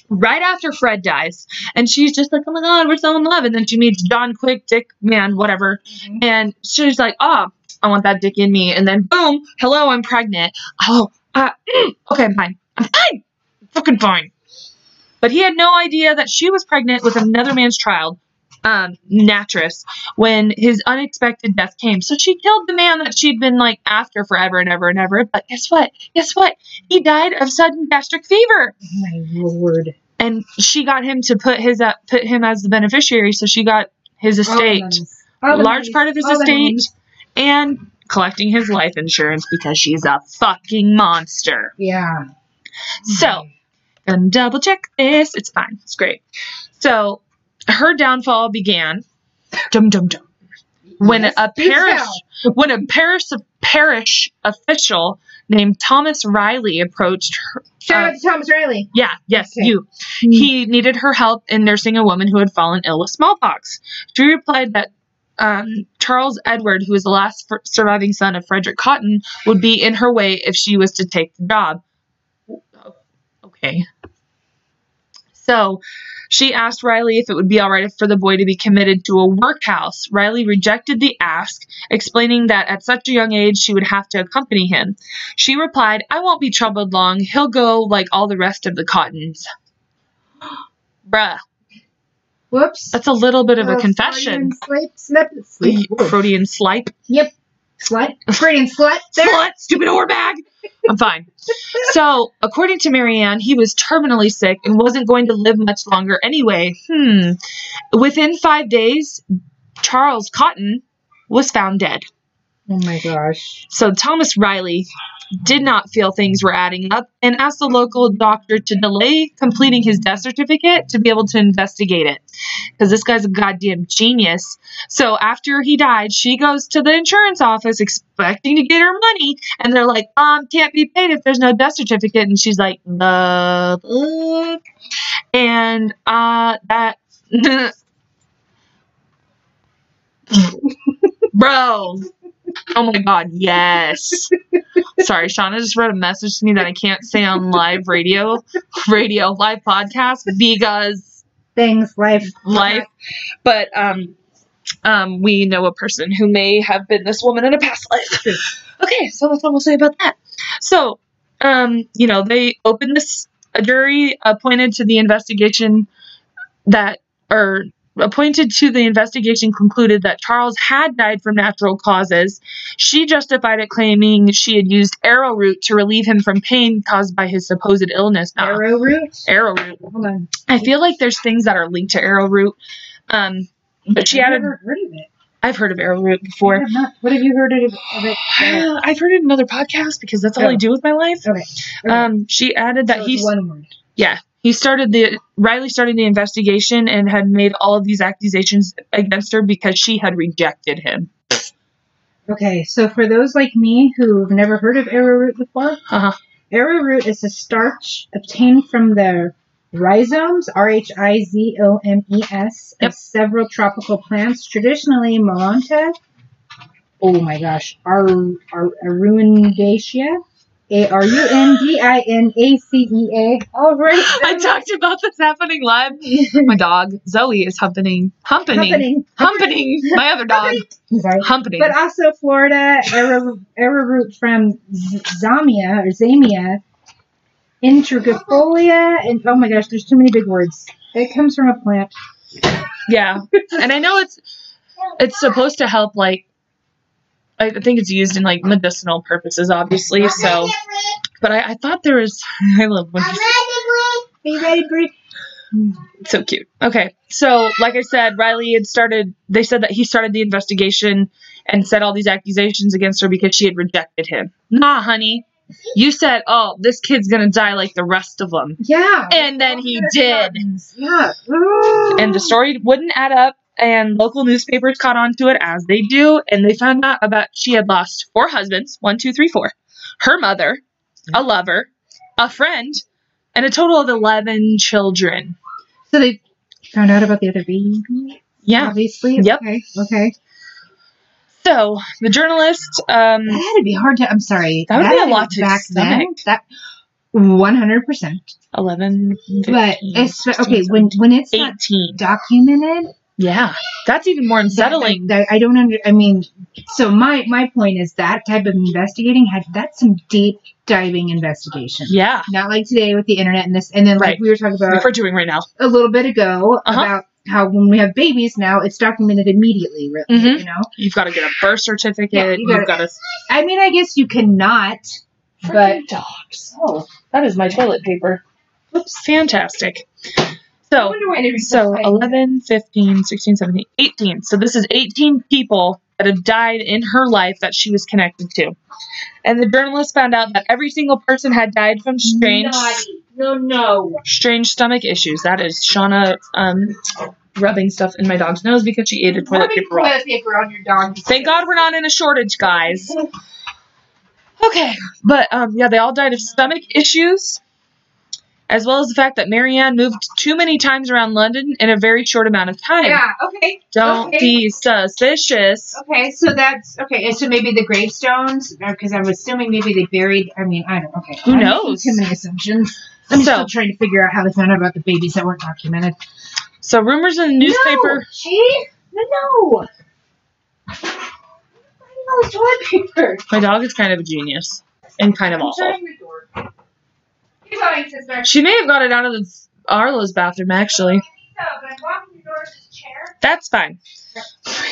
right after Fred dies, and she's just like, "Oh my God, we're so in love." And then she meets John Quick, Dick, man, whatever, and she's like, "Oh, I want that dick in me." And then boom, hello, I'm pregnant. Oh, uh, mm, okay, I'm fine. I'm fine. Fucking fine. But he had no idea that she was pregnant with another man's child, um, Nattrass, when his unexpected death came. So she killed the man that she'd been like after forever and ever and ever. But guess what? Guess what? He died of sudden gastric fever Oh my lord. and she got him to put his uh, put him as the beneficiary, so she got his estate, All a the large monies. part of his the estate, monies. and collecting his life insurance because she's a fucking monster. Yeah. So, gonna double check this. It's fine. It's great. So, her downfall began. Dum dum dum. When Yes, a parish tell. when a parish parish official named Thomas Riley approached her. Shout uh, out to Thomas Riley. yeah, yes, Okay. you. He needed her help in nursing a woman who had fallen ill with smallpox. She replied that um, Charles Edward, who was the last f- surviving son of Frederick Cotton, would be in her way if she was to take the job. Okay. So she asked Riley if it would be all right for the boy to be committed to a workhouse. Riley rejected the ask, explaining that at such a young age she would have to accompany him. She replied, I won't be troubled long. He'll go like all the rest of the Cottons. [gasps] Bruh, Whoops. that's a little bit of a Oh, confession. Slip, sleep. Freudian slipe. Yep. Slut. Freudian slut. There. Slut, stupid whore bag. I'm fine. So, according to Mary Ann, he was terminally sick and wasn't going to live much longer anyway. Hmm. Within five days, Charles Cotton was found dead. Oh my gosh. So Thomas Riley did not feel things were adding up and asked the local doctor to delay completing his death certificate to be able to investigate it. Because this guy's a goddamn genius. So after he died, she goes to the insurance office expecting to get her money, and they're like, um, can't be paid if there's no death certificate. And she's like, the? And uh that [laughs] Bro. Oh my god, yes. Sorry, Shauna just wrote a message to me that I can't say on live radio, radio, live podcast because Things, life. life. But um um we know a person who may have been this woman in a past life. Okay, so that's all we'll say about that. So, um, you know, they opened this a jury appointed to the investigation that or appointed to the investigation concluded that Charles had died from natural causes. She justified it claiming she had used arrowroot to relieve him from pain caused by his supposed illness. Arrowroot. arrowroot. Hold on. I feel like there's things that are linked to arrowroot. Um, but she I've added, never heard of it. I've heard of arrowroot before. have not. What have you heard of, of it? Uh, [sighs] I've heard it in another podcast because that's all I Oh. do with my life. Okay. okay. Um, she added that So he one word. yeah, he started the Riley started the investigation and had made all of these accusations against her because she had rejected him. Okay, so for those like me who've never heard of arrowroot before, Uh-huh. arrowroot is a starch obtained from the rhizomes, R H I Z O M E S, Yep. of several tropical plants, traditionally Maranta. Oh my gosh, Ar- Ar- Arundacea. A R U N D I N A C E A. All right. [laughs] I talked about this happening live. [laughs] My dog Zoe is humping, humping, Happening. humping my other dog, Sorry. humping. But also Florida arrow, arrowroot from Zamia or Zamia, intrigifolia, and oh my gosh, there's too many big words. It comes from a plant. Yeah, and I know it's it's supposed to help like I think it's used in like medicinal purposes, obviously. So, but I, I thought there was [laughs] I love when he's Are you ready, Brie? Mm, so cute. Okay, so like I said, Riley had started. They said that he started the investigation and said all these accusations against her because she had rejected him. Nah, honey, you said, "Oh, this kid's gonna die like the rest of them," Yeah. and then he did. Yeah. and the story wouldn't add up and local newspapers caught on to it as they do and they found out about she had lost four husbands one two three four her mother a lover a friend and a total of 11 children So they found out about the other baby. yeah Obviously. Yep. Okay. Okay. so the journalist um That had to be hard to. I'm sorry. That would be a lot to back then. That. One hundred percent. 11 But 15, it's 16, okay when when it's not 18 documented. Yeah that's even more unsettling that- that- I don't under. I mean, so my my point is that type of investigating had that's some deep diving investigation. yeah Not like today with the internet and this, and then like Right. we were talking like about we're doing right now a little bit ago Uh-huh. about how when we have babies now, it's documented immediately. Really, Mhm. you know. you've got to get a birth certificate Yeah, you you've gotta- I mean, I guess you cannot, but dogs. Oh, that is my toilet paper. Oops, fantastic. So, so 11, 15, 16, 17, 18. So this is 18 people that have died in her life that she was connected to. And the journalist found out that every single person had died from strange No, no. strange stomach issues. That is Shauna um, rubbing stuff in my dog's nose because she ate a toilet Rubbing paper roll. toilet paper on your dog. Thank God we're not in a shortage, guys. [laughs] Okay, but um, yeah, they all died of stomach issues, as well as the fact that Mary Ann moved too many times around London in a very short amount of time. Yeah. Okay. Don't okay. be suspicious. Okay, so that's okay. So maybe the gravestones, uh, because I'm assuming maybe they buried. I mean, I don't. Okay, Who I'm knows? Too many assumptions. I'm So- still trying to figure out how they found out about the babies that weren't documented. So rumors in the newspaper. No, she? No, toilet paper. My dog is kind of a genius and kind of awful. Shutting the door. Sister. She may have got it out of the Arlo's bathroom, actually. No, but I'm walking the door to this chair. That's fine.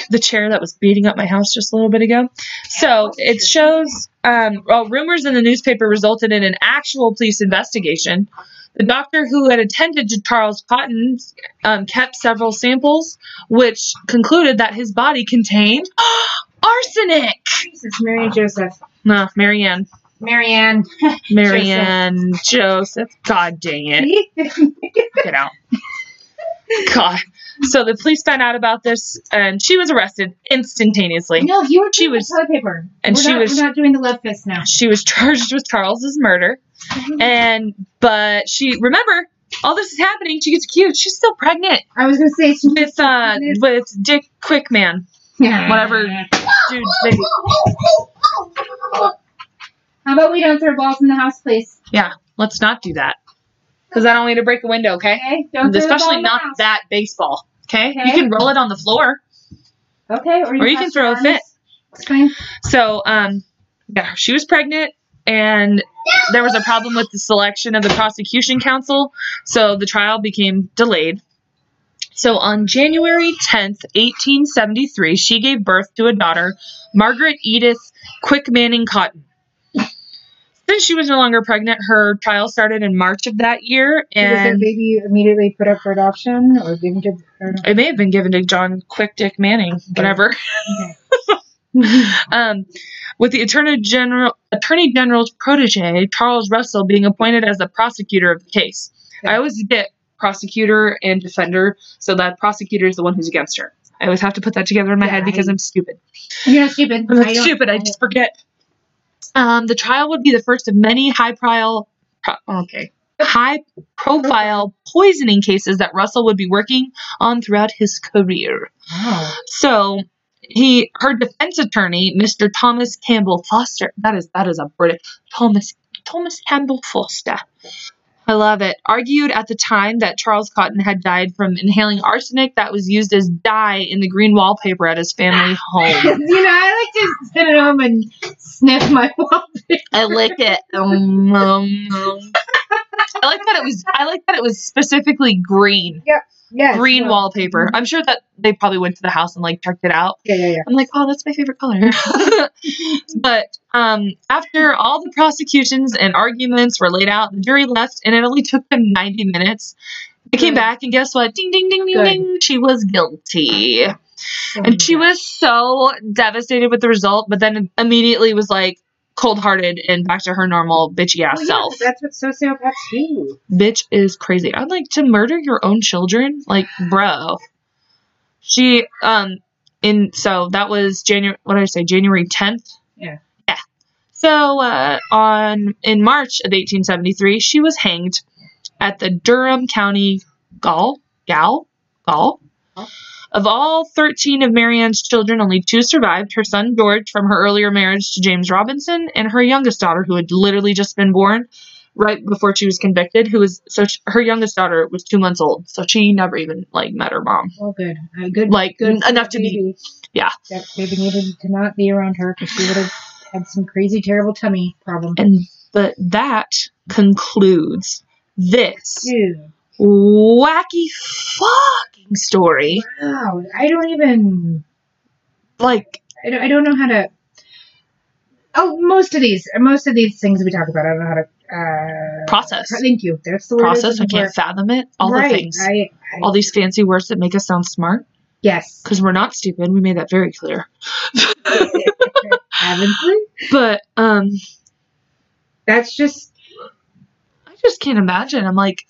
The chair that was beating up my house just a little bit ago. So it shows, um, well, rumors in the newspaper resulted in an actual police investigation. The doctor who had attended to Charles Cotton um, kept several samples, which concluded that his body contained [gasps] arsenic. Jesus, Mary Joseph. No, Mary Ann. Mary Ann. [laughs] Mary Ann Joseph. God dang it. Get out. God. So the police found out about this, and she was arrested instantaneously. no, you were She was- toilet paper. and we're she not, was- We're not doing the love fist now. She was charged with Charles's murder, and but she remember all this is happening. She gets accused. She's still pregnant I was gonna say she with uh with Dick Quickman, yeah. whatever dude's baby. How about we don't throw balls in the house, please? Yeah, let's not do that because I don't want you to break a window. Okay, Okay, don't throw the ball especially not that baseball. Okay? Okay. you can roll it on the floor. Okay, or you, Or you can throw a fit. It's fine. So, um, yeah, she was pregnant, and there was a problem with the selection of the prosecution counsel, so the trial became delayed. So, on January 10th, 1873, she gave birth to a daughter, Margaret Edith Quick Manning Cotton. Since she was no longer pregnant, her trial started in March of that year, So was and baby immediately put up for adoption or given to? It may have been given to John Quick Dick Manning, whatever. [laughs] um, with the Attorney General Attorney General's protege Charles Russell being appointed as the prosecutor of the case. I always get prosecutor and defender, so that prosecutor is the one who's against her. I always have to put that together in my Yeah, head because I- I'm stupid. You're not stupid. I'm not I stupid. I just forget. Um, the trial would be the first of many high profile, okay, high profile poisoning cases that Russell would be working on throughout his career. So he, her defense attorney, Mr. Thomas Campbell Foster, that is that is a British Thomas Thomas Campbell Foster. I love it. Argued at the time that Charles Cotton had died from inhaling arsenic that was used as dye in the green wallpaper at his family [laughs] home. you know, I like to sit at home and sniff my [laughs] wallpaper. I lick it. Um, um, um. I like that it was. I like that it was specifically green, Yes. green wallpaper. I'm sure that they probably went to the house and like checked it out. Yeah, yeah, yeah. I'm like, oh, that's my favorite color. [laughs] but um, after all the prosecutions and arguments were laid out, the jury left, and it only took them 90 minutes. They came back, and guess what? Ding, ding, ding, ding, Good. ding. She was guilty. So And she was so devastated with the result, but then immediately was like cold hearted and back to her normal bitchy ass Well, yeah, self. that's what sociopaths do. Bitch is crazy. I'm like to murder your own children, like bro. She um in so that was January. What did I say? January 10th. Yeah. Yeah. So uh, on in March of 1873, she was hanged at the Durham County Gall Gal. Gall. Gaol. Of all 13 of Mary Ann's children, only two survived her son George from her earlier marriage to James Robinson, and her youngest daughter, who had literally just been born right before she was convicted, who was so sh her youngest daughter was two months old, so she never even like met her mom. Oh, good. Uh, good. Like, good enough to be- yeah. That baby needed to not be around her because she would have had some crazy, terrible tummy problem. And but that concludes this Dude. wacky fucking story. Wow. I don't even. Like I don't, I don't know how to. Oh, most of these, most of these things we talk about, I don't know how to. Uh, process, Thank you. That's the process. I can't fathom it. All right. the things, I, I, all these fancy words that make us sound smart. yes. Because we're not stupid. We made that very clear. [laughs] Haven't we? But um, That's just just can't imagine. I'm like,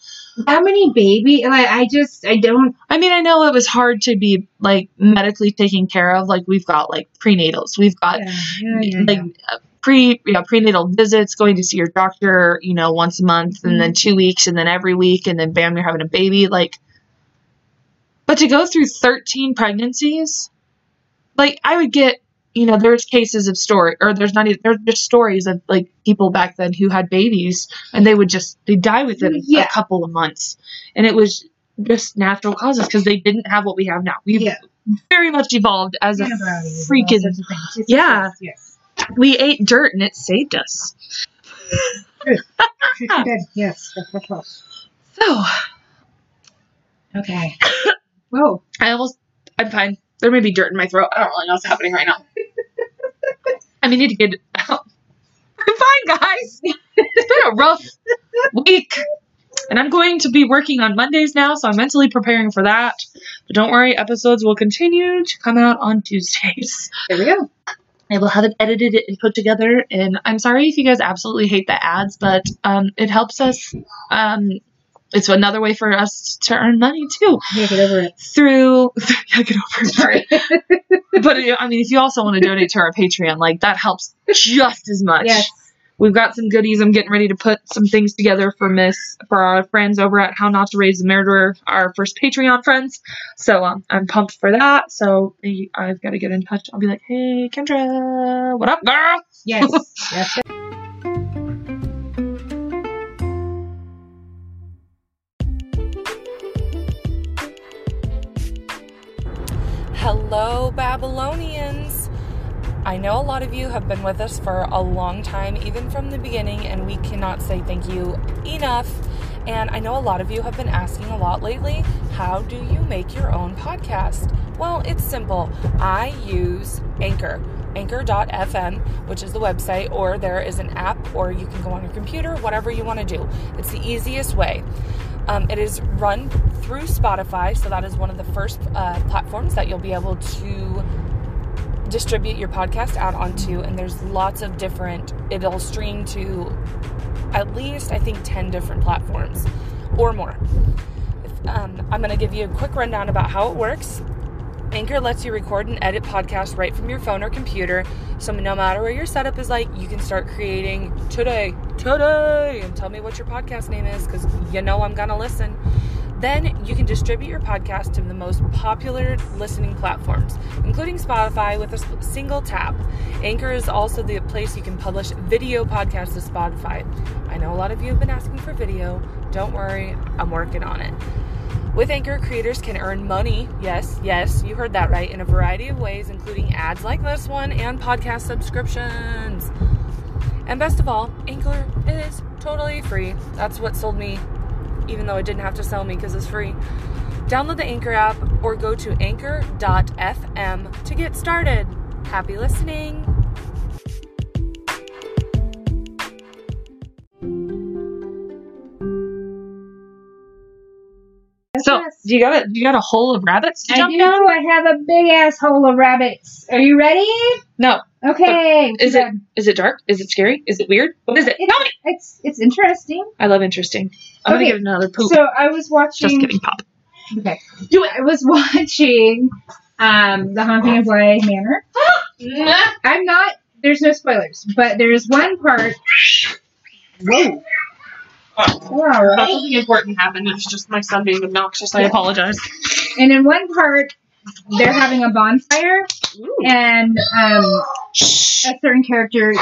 how many baby. Like I just I don't. I mean, I know it was hard to be like medically taken care of. Like we've got like prenatals, we've got Yeah, yeah, yeah, like uh, pre you know prenatal visits, going to see your doctor, you know, once a month, and then two weeks, and then every week, and then bam, you're having a baby. Like, but to go through 13 pregnancies, like I would get. You know, there's cases of story, or there's not even there's just stories of like people back then who had babies, and they would just they die within Yeah. a couple of months, and it was just natural causes because they didn't have what we have now. We've Yeah. very much evolved as a freaking sorts of things. Yes, Yeah. Yes. we ate dirt and it saved us. yes. She. Yes. That's what else. So Okay. Whoa. I almost I'm fine. There may be dirt in my throat. I don't really know what's happening right now. I mean, need to get out. I'm fine, guys. It's been a rough week. And I'm going to be working on Mondays now, so I'm mentally preparing for that. But don't worry, episodes will continue to come out on Tuesdays. There we go. I will have it edited and put together. And I'm sorry if you guys absolutely hate the ads, but um, it helps us. Um, it's another way for us to earn money too Yeah, get over it. through. [laughs] yeah, get over it. Sorry. [laughs] But uh, I mean, if you also want to donate to our Patreon, like that helps just as much. yes. We've got some goodies. I'm getting ready to put some things together for Miss for our friends over at How Not to Raise a Murderer, our first Patreon friends. So um, I'm pumped for that. So I've got to get in touch. I'll be like, hey Kendra, what up, girl? Yes. [laughs] yes. Hello, Babylonians! I know a lot of you have been with us for a long time, even from the beginning, and we cannot say thank you enough. And I know a lot of you have been asking a lot lately how do you make your own podcast? Well, it's simple. I use Anchor, anchor.fm, which is the website, or there is an app, or you can go on your computer, whatever you want to do. It's the easiest way. Um, it is run through Spotify, so that is one of the first uh, platforms that you'll be able to distribute your podcast out onto. And there's lots of different, it'll stream to at least, I think, 10 different platforms. or more. Um, I'm going to give you a quick rundown about how it works. Anchor lets you record and edit podcasts right from your phone or computer. So no matter where your setup is like, you can start creating today, today, and tell me what your podcast name is because you know I'm going to listen. Then you can distribute your podcast to the most popular listening platforms, including Spotify, with a single tap. Anchor is also the place you can publish video podcasts to Spotify. I know a lot of you have been asking for video. Don't worry, I'm working on it. With Anchor, creators can earn money, yes, yes, you heard that right, in a variety of ways, including ads like this one and podcast subscriptions. And best of all, Anchor is totally free. That's what sold me even though it didn't have to sell me because it's free. Download the Anchor app or go to anchor.fm to get started. Happy listening. Do you got a you got a hole of rabbits to I jump do. down? I have a big ass hole of rabbits. Are you ready? No. Okay. Is too it bad. is it dark? Is it scary? Is it weird? What is it? It's, Tell me. it's it's interesting. I love interesting. I'm Okay, gonna give another poop. So I was watching. Just kidding, pop. Okay. Do it. I was [laughs] watching um, The Haunting of Bly Manor. [gasps] I'm not. There's no spoilers, but there's one part. Whoa. Right. Nothing important happened. It's just my son being obnoxious. I Yeah. apologize. And in one part, they're having a bonfire, and um, a certain character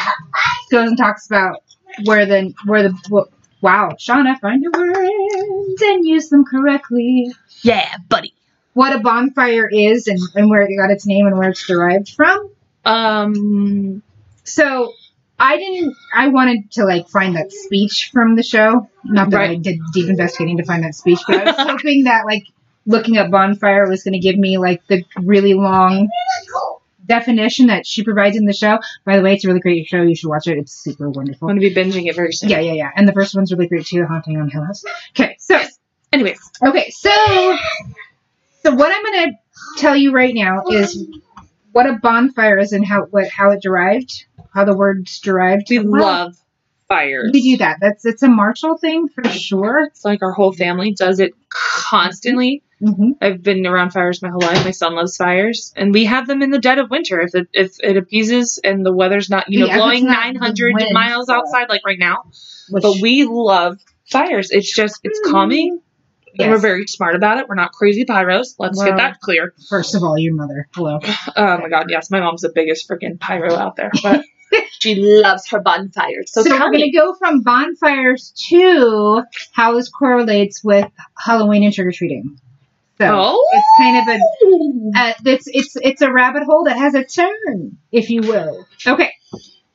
goes and talks about where the where the wow, Shauna, find your words and use them correctly. Yeah, buddy. What a bonfire is, and, and where it got its name and where it's derived from. Um. So I didn't. I wanted to like find that speech from the show. Not that I did deep investigating to find that speech, but I was [laughs] hoping that like looking up bonfire was going to give me like the really long definition that she provides in the show. By the way, it's a really great show. You should watch it. It's super wonderful. I'm gonna be binging it very soon. Yeah, yeah, yeah. And the first one's really great too. The Haunting on Hill House. Okay, so Anyways, Okay, so so what I'm gonna tell you right now is what a bonfire is and how what how it derived, how the word's derived. we love fires. we do that. That's it's a Marshall thing for sure. It's like our whole family does it constantly. hmm I've been around fires my whole life. My son loves fires, and we have them in the dead of winter if it if it appeases and the weather's not you know Yeah, blowing nine hundred miles outside like right now. Which, But we love fires. It's just it's calming. And we're very smart about it. We're not crazy pyros. Let's Well- get that clear. first of all, your mother. Hello. [sighs] Oh my god, yes, my mom's the biggest freaking pyro out there. But she loves her bonfires. So, So, we're going to go from bonfires to how this correlates with Halloween and trick or treating. So Oh. it's kind of a uh, it's it's it's a rabbit hole that has a turn, if you will. Okay.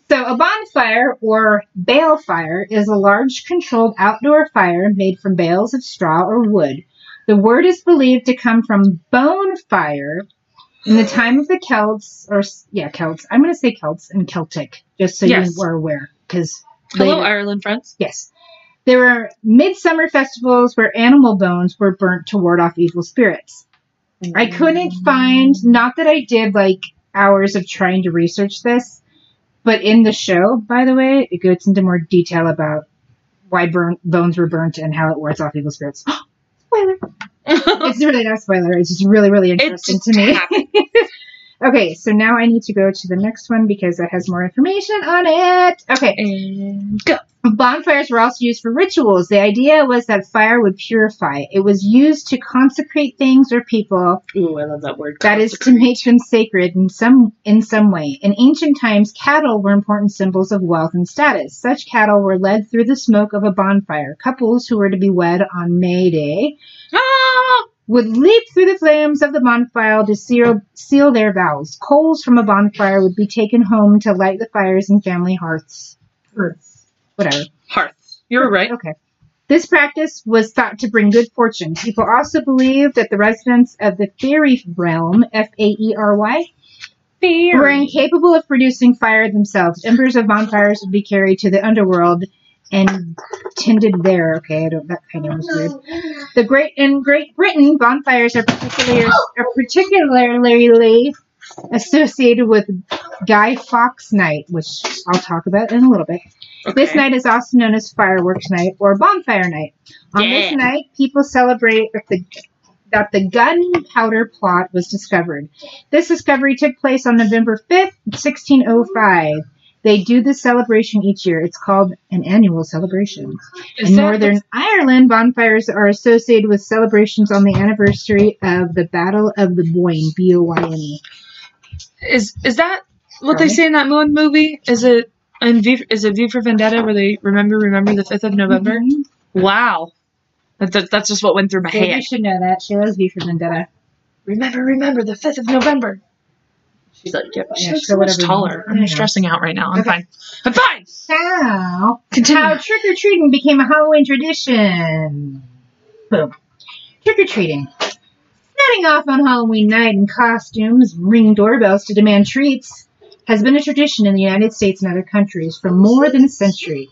So a bonfire or bale fire is a large controlled outdoor fire made from bales of straw or wood. The word is believed to come from bone fire in the time of the Celts, or yeah, Celts. I'm going to say Celts and Celtic, just so Yes. you are aware, because Hello, Ireland friends. Yes. There were midsummer festivals where animal bones were burnt to ward off evil spirits. I couldn't find, not that I did like hours of trying to research this, but in the show, by the way, it goes into more detail about why burn, bones were burnt and how it wards off evil spirits. [gasps] Oh, [laughs] It's really not a spoiler. It's just really, really interesting to me. Okay, so now I need to go to the next one because it has more information on it. Okay. and go. Bonfires were also used for rituals. The idea was that fire would purify. It was used to consecrate things or people. Ooh, I love that word. That is to make them sacred in some in some way. In ancient times, cattle were important symbols of wealth and status. Such cattle were led through the smoke of a bonfire. Couples who were to be wed on May Day Ah! Would leap through the flames of the bonfire to seal, seal their vows. Coals from a bonfire would be taken home to light the fires in family hearths. Hearths. Whatever. Hearth. You're right. Okay. This practice was thought to bring good fortune. People also believed that the residents of the fairy realm, F A E R Y, were incapable of producing fire themselves. Embers of bonfires would be carried to the underworld and tended there. Okay, I don't. That kind of was weird. The great in Great Britain, bonfires are particularly are particularly associated with Guy Fawkes Night, which I'll talk about in a little bit. This night is also known as Fireworks Night or Bonfire Night. On this night, people celebrate that the that the gunpowder plot was discovered. This discovery took place on November 5th, 1605. They do this celebration each year. It's called an annual celebration. Is In Northern Ireland, bonfires are associated with celebrations on the anniversary of the Battle of the Boyne, B O Y N E. Is is that what they say in that Moon movie? Is it in v, is it V for Vendetta where they remember remember the fifth of November? Mhm. Wow, that, that- that's just what went through my head. You should know that. She loves V for Vendetta. Remember, remember the fifth of November. She's like, yeah, Yeah, she's so much taller. I'm know. stressing out right now. I'm Okay. fine. I'm fine. So, Continue. How trick or treating became a Halloween tradition. Boom. Trick or treating. Setting off on Halloween night in costumes, ringing doorbells to demand treats, has been a tradition in the United States and other countries for more than a century.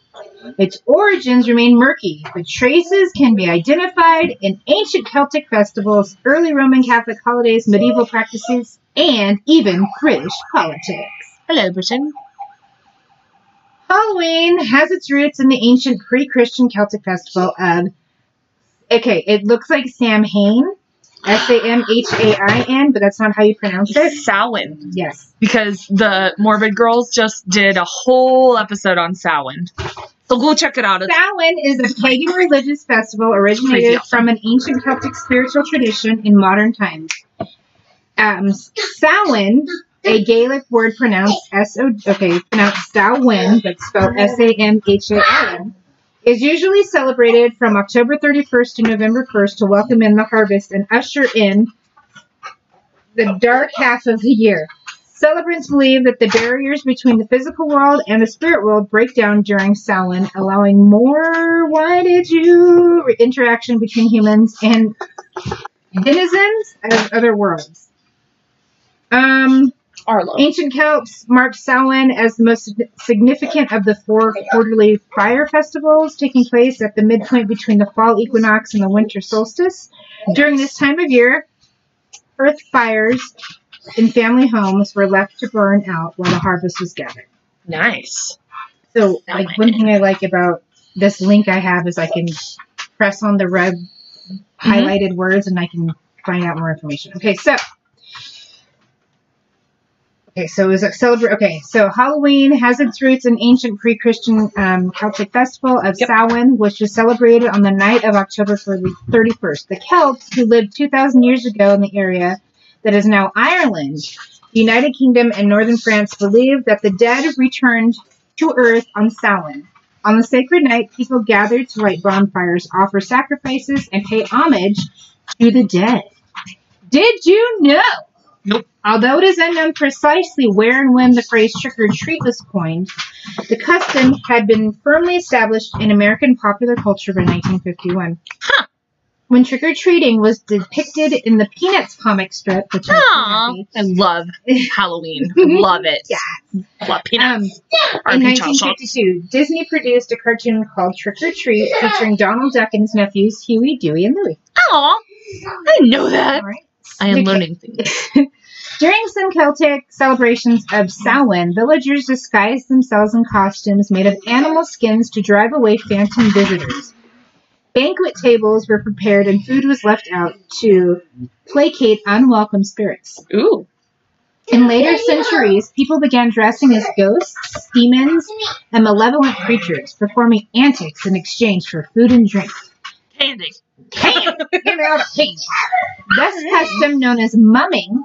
Its origins remain murky, but traces can be identified in ancient Celtic festivals, early Roman Catholic holidays, medieval practices, and even British politics. Hello, Britain. Halloween has its roots in the ancient pre-Christian Celtic festival of. Okay, it looks like Samhain, S A M H A I N, but that's not how you pronounce it. Samhain. Yes. Because the Morbid Girls just did a whole episode on Samhain. So go check it out. It's Samhain is a pagan religious festival originated awesome. from an ancient Celtic spiritual tradition in modern times. Um, Samhain, a Gaelic word pronounced S O okay, pronounced Samhain, but spelled S A M H A I N, is usually celebrated from October 31st to November 1st to welcome in the harvest and usher in the dark half of the year. Celebrants believe that the barriers between the physical world and the spirit world break down during Samhain, allowing more why did you interaction between humans and denizens of other worlds. Um, Arlo. Ancient Celts marked Samhain as the most significant of the four quarterly fire festivals, taking place at the midpoint between the fall equinox and the winter solstice. During this time of year, earth fires in family homes were left to burn out while the harvest was gathered. Nice. So, like one thing I like about this link I have is I can press on the red highlighted words and I can find out more information. Okay, so Okay, so is it celebrate? Okay, so Halloween has its roots in ancient pre-Christian um, Celtic festival of Yep. Samhain, which was celebrated on the night of October 31st. The Celts, who lived 2,000 years ago in the area that is now Ireland, the United Kingdom, and northern France, believed that the dead returned to Earth on Samhain. On the sacred night, people gathered to light bonfires, offer sacrifices, and pay homage to the dead. Did you know? Nope. Although it is unknown precisely where and when the phrase trick or treat was coined, the custom had been firmly established in American popular culture by 1951. Huh. When trick or treating was depicted in the Peanuts comic strip, which makes me Aw, happy. I love Halloween. [laughs] love it. Yeah. Love peanuts. Um, in RP Child Shots. 1952, Disney produced a cartoon called Trick or Treat featuring Donald Duck and his nephews Huey, Dewey, and Louie. Aw, I didn't know that. Right. I am learning things. [laughs] During some Celtic celebrations of Samhain, villagers disguised themselves in costumes made of animal skins to drive away phantom visitors. Banquet tables were prepared and food was left out to placate unwelcome spirits. Ooh. In later centuries, people began dressing as ghosts, demons, and malevolent creatures, performing antics in exchange for food and drink. Candy. Damn! Give me all the pain. This custom, known as mumming,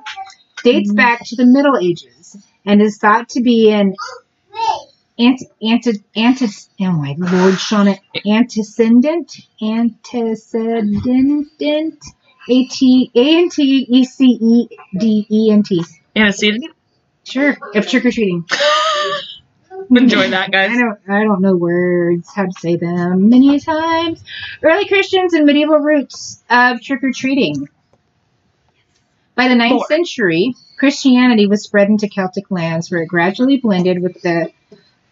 dates mm-hmm. back to the Middle Ages and is thought to be an anti anti anti oh my lord, Shauna antecedent antecedent a t a n t e c e d e n t Antecedent. sure of trick or treating. [laughs] Enjoy that, guys. I don't I don't know words, how to say them many times. Early Christians and medieval roots of trick or treating. By the 9th Four. century, Christianity was spread into Celtic lands where it gradually blended with the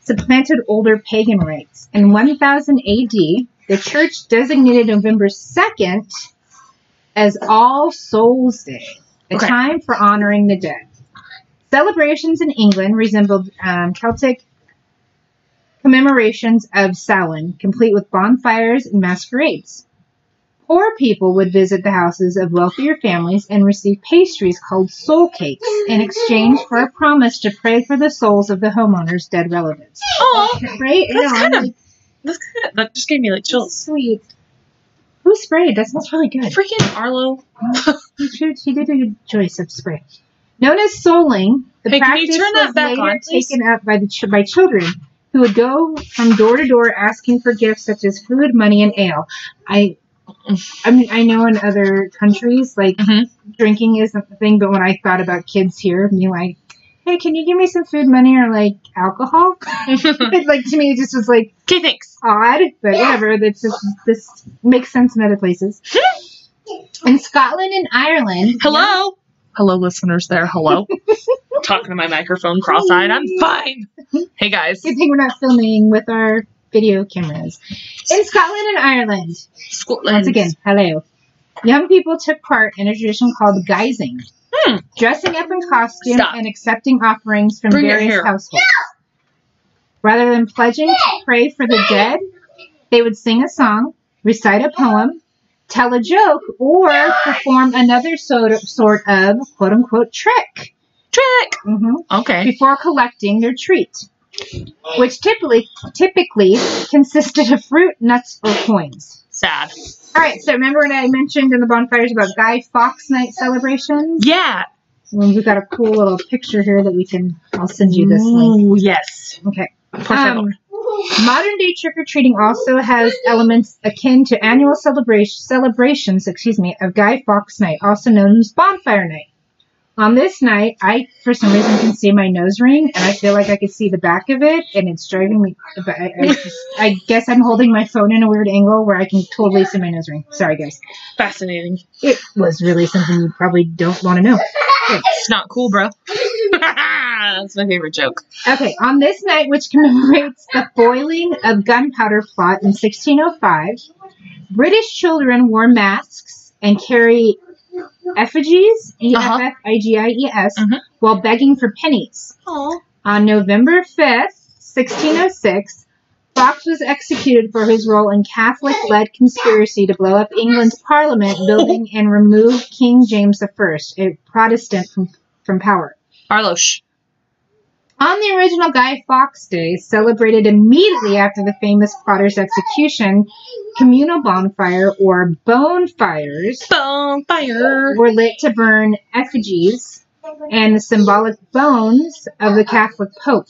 supplanted older pagan rites. In 1000 AD, the church designated November 2nd as All Souls Day, a Okay. time for honoring the dead. Celebrations in England resembled um, Celtic commemorations of Samhain, complete with bonfires and masquerades. Poor people would visit the houses of wealthier families and receive pastries called soul cakes in exchange for a promise to pray for the souls of the homeowner's dead relatives. Oh, Right? That's kind of- that's kind of, that just gave me like chills. sweet. Who sprayed? That smells really good. Freaking Arlo. He, should, he did a good choice of spray. Known as souling, the Hey, practice was later on, taken up by the ch- by children who would go from door to door asking for gifts such as food, money, and ale. I, I mean, I know in other countries like Mhm. drinking isn't the thing, but when I thought about kids here, being like, "Hey, can you give me some food, money, or like alcohol?" [laughs] It, like to me, it just was like okay, thanks. odd, but whatever. That's just this makes sense in other places. [laughs] In Scotland and Ireland, Hello. Hello, listeners there. Hello. [laughs] Talking to my microphone cross-eyed. I'm fine. Hey, guys. Good thing we're not filming with our video cameras. In Scotland and Ireland, Scotland. once again, hello. Young people took part in a tradition called guising, Hmm. dressing up in costume Stop. and accepting offerings from Bring various households. Rather than pledging to pray for the dead, they would sing a song, recite a poem, tell a joke, or perform another sort of, sort of quote unquote trick. Trick. hmm Okay. before collecting their treat, which typically typically consisted of fruit, nuts, or coins. Sad. All right, so remember when I mentioned in the bonfires about Guy Fawkes Night celebrations? Yeah. Well, we've got a cool little picture here that we can. I'll send you this link. Ooh, yes. Okay. Um, modern day trick or treating also has elements akin to annual celebration celebrations, excuse me, of Guy Fawkes Night, also known as Bonfire Night. On this night, I for some reason can see my nose ring, and I feel like I could see the back of it, and it's driving me. But I, I, just, I guess I'm holding my phone in a weird angle where I can totally see my nose ring. Sorry, guys. Fascinating. It was really something you probably don't want to know. It's not cool, bro. [laughs] That's my favorite joke. Okay, on this night, which commemorates the foiling of gunpowder plot in 1605, British children wore masks and carry [laughs] effigies, E Uh-huh. E-F-F-I-G-I-E-S, Mhm. while begging for pennies. Oh. On November 5th, 1606, Fawkes was executed for his role in Catholic-led conspiracy to blow up England's Parliament building [laughs] and remove King James I, a Protestant, from, from power. Arlosh. On the original Guy Fawkes Day, celebrated immediately after the famous plotter's execution, communal bonfire or bonfires Bonfire. were lit to burn effigies and the symbolic bones of the Catholic Pope.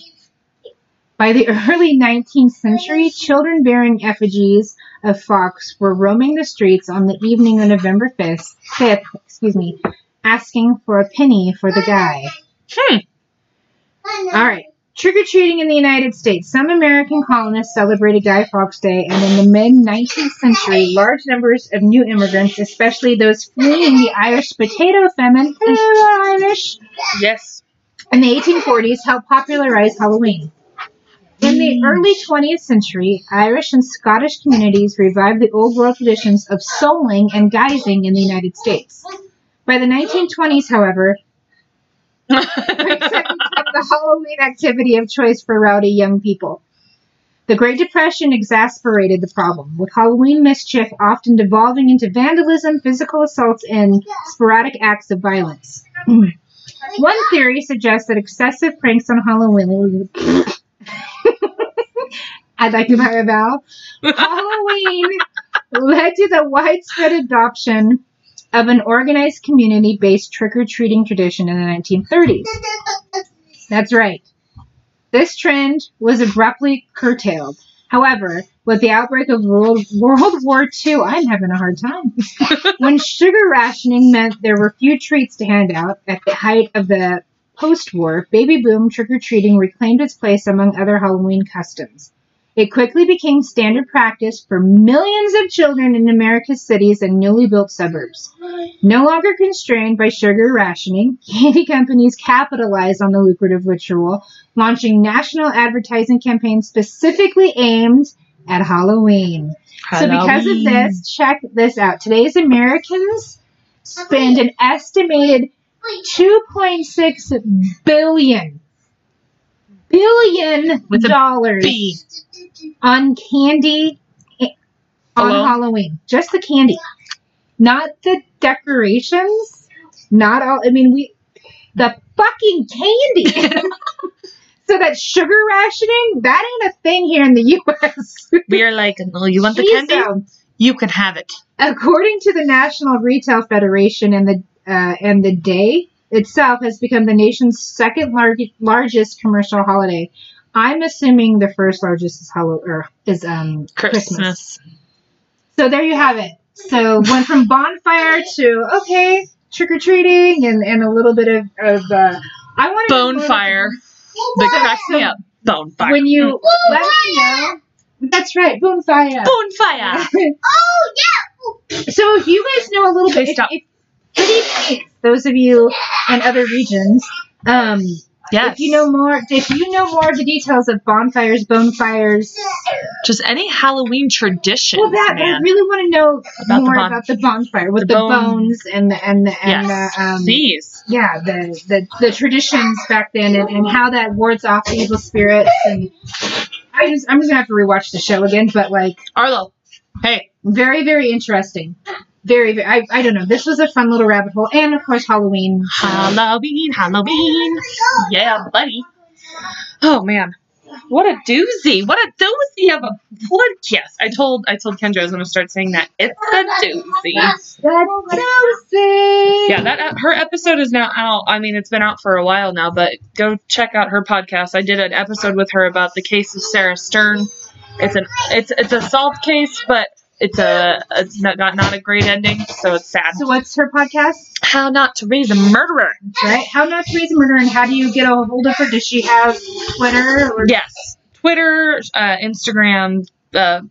By the [laughs] early 19th century, children bearing effigies of Fawkes were roaming the streets on the evening of November 5th, 5th excuse me, asking for a penny for the guy. Hmm. All right. Trick or treating in the United States. Some American colonists celebrated Guy Fawkes Day, and in the mid 19th century, large numbers of new immigrants, especially those fleeing the Irish potato famine, hello Irish, Yes. in the 1840s, helped popularize Halloween. In the mm. early 20th century, Irish and Scottish communities revived the old world traditions of souling and guising in the United States. By the 1920s, however, [laughs] the Halloween activity of choice for rowdy young people. The Great Depression exacerbated the problem, with Halloween mischief often devolving into vandalism, physical assaults, and sporadic acts of violence. One theory suggests that excessive pranks on Halloween. [laughs] I'd like to buy a vowel. Halloween led to the widespread adoption of an organized community based trick or treating tradition in the 1930s. That's right. This trend was abruptly curtailed. However, with the outbreak of World, World War II, I'm having a hard time. [laughs] when sugar rationing meant there were few treats to hand out at the height of the post war, baby boom trick or treating reclaimed its place among other Halloween customs. It quickly became standard practice for millions of children in America's cities and newly built suburbs. No longer constrained by sugar rationing, [laughs] candy companies capitalized on the lucrative ritual, launching national advertising campaigns specifically aimed at Halloween. So, because of this, check this out. Today's Americans spend an estimated 2.6 billion billion With dollars B. on candy on Alone? Halloween. Just the candy. Not the decorations. Not all I mean we the fucking candy. [laughs] so that sugar rationing, that ain't a thing here in the US. [laughs] We are like, no, you want the Jeez, candy? You can have it. According to the National Retail Federation, and the uh, and the day itself has become the nation's second lar- largest commercial holiday. I'm assuming the first largest is Hallow or is um Christmas. Christmas. So there you have it. So went from [laughs] bonfire to okay trick or treating and and a little bit of of uh, I want Bonefire. That cracks me up. Bonfire. When you let me know. That's right, bonfire. Bonfire. [laughs] Oh yeah. So if you guys know a little Okay, bit, if, stop. if, pretty those of you in other regions, um, Yes. if you know more, if you know more of the details of bonfires, bonfires, just any Halloween tradition. well, that I really want to know About the more bon- about the bonfire with the the, bone- bones and the and the and yes. the um, Please. yeah, the, the the traditions back then and, and how that wards off the evil spirits and. I just, I'm just gonna have to rewatch the show again, but like, Arlo. Hey. very, very interesting. Very, very, I, I don't know. This was a fun little rabbit hole, and of course Halloween. Halloween, Halloween. Yeah, buddy. Oh man. What a doozy. What a doozy of a podcast. I told I told Kendra I was gonna start saying that. It's a doozy. Lucy. Yeah, that uh, her episode is now out. I mean, it's been out for a while now, but go check out her podcast. I did an episode with her about the case of Sarah Stern. It's an it's it's a solved case, but it's a it's not not, not a great ending, so it's sad. So what's her podcast? How not to raise a murderer. Right? How not to raise a murderer, and how do you get a hold of her? Does she have Twitter? Or Yes, Twitter, uh, Instagram, uh,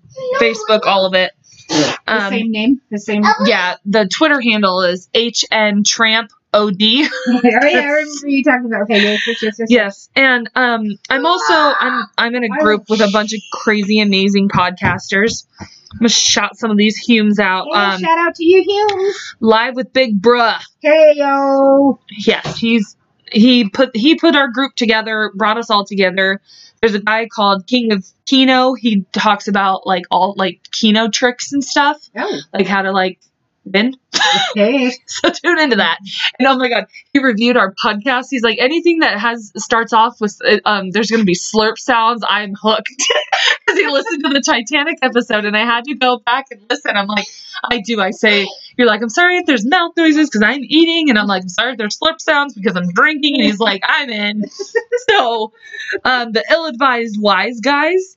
Facebook, all of it. the Um, same name? The same. yeah, the Twitter handle is hntramp od. oh yeah, I [laughs] remember you talking about. Okay, yes, yes, yes, yes. Yes, and um, I'm also I'm I'm in a group with a bunch of crazy, amazing podcasters. I'm gonna shout some of these Humes out. Hey, Um, shout out to you, Humes. live with Big Bruh. Hey yo. Yes, he's he put he put our group together, brought us all together. There's a guy called King of Kino. He talks about like all like Kino tricks and stuff, Oh, like how to like win. hey. [laughs] so tune into that. And oh my god, he reviewed our podcast. He's like, anything that has starts off with uh, um, there's going to be slurp sounds. I'm hooked [laughs] because he listened to the Titanic episode, and I had to go back and listen. I'm like, I do. I say, you're like, I'm sorry if there's mouth noises because I'm eating, and I'm like, I'm sorry if there's slurp sounds because I'm drinking. And he's like, I'm in. [laughs] so, um, the ill-advised wise guys.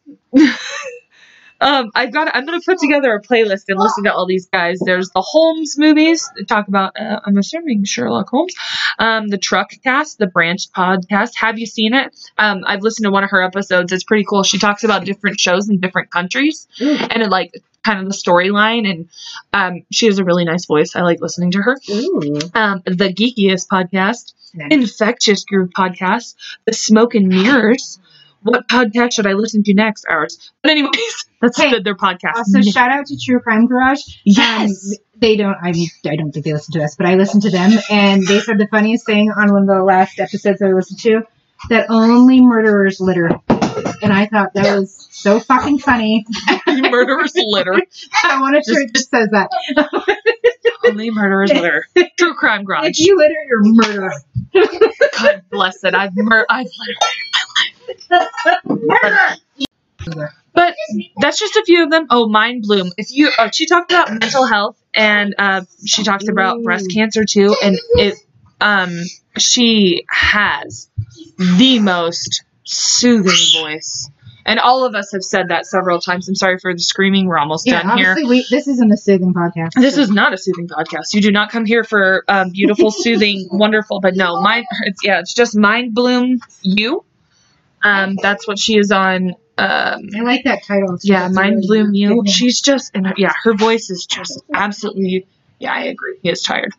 Um, I've got. I'm gonna put together a playlist and listen to all these guys. There's the Holmes movies. They talk about. Uh, I'm assuming Sherlock Holmes. Um, the Truck Cast, the Branch podcast. Have you seen it? Um, I've listened to one of her episodes. It's pretty cool. She talks about different shows in different countries Ooh. and it, like kind of the storyline. And um, she has a really nice voice. I like listening to her. Um, the Geekiest podcast, Nice. Infectious Groove podcast, the Smoke and Mirrors. What podcast should I listen to next? Ours. But anyways, [laughs] that's Hey, good. Their podcast. Also, [laughs] shout out to True Crime Garage. yes. Um, they don't. I mean, I don't think they listen to us, but I listen to them, and they said the funniest thing on one of the last episodes I listened to that only murderers litter, and I thought that was so fucking funny. murderers [laughs] litter. I want a shirt that says that. Only murderers litter. True crime garage. if you litter, you're murderer. God bless it. I've mur- I've Murderer. But that's just a few of them. Oh, Mind Bloom. If you, uh, she talked about mental health, and uh, she talks about breast cancer too, and it, um, she has the most soothing voice, and all of us have said that several times. I'm sorry for the screaming. We're almost Yeah, done here. we, this isn't a soothing podcast. This is not a soothing podcast. You do not come here for um, beautiful, [laughs] soothing, wonderful. But no, mind. It's yeah, it's just Mind Bloom. You. Um, that's what she is on. Um, I like that title. It's yeah, Mind really Bloom You. She's just and her, yeah, her voice is just absolutely. Yeah, I agree. He is tired.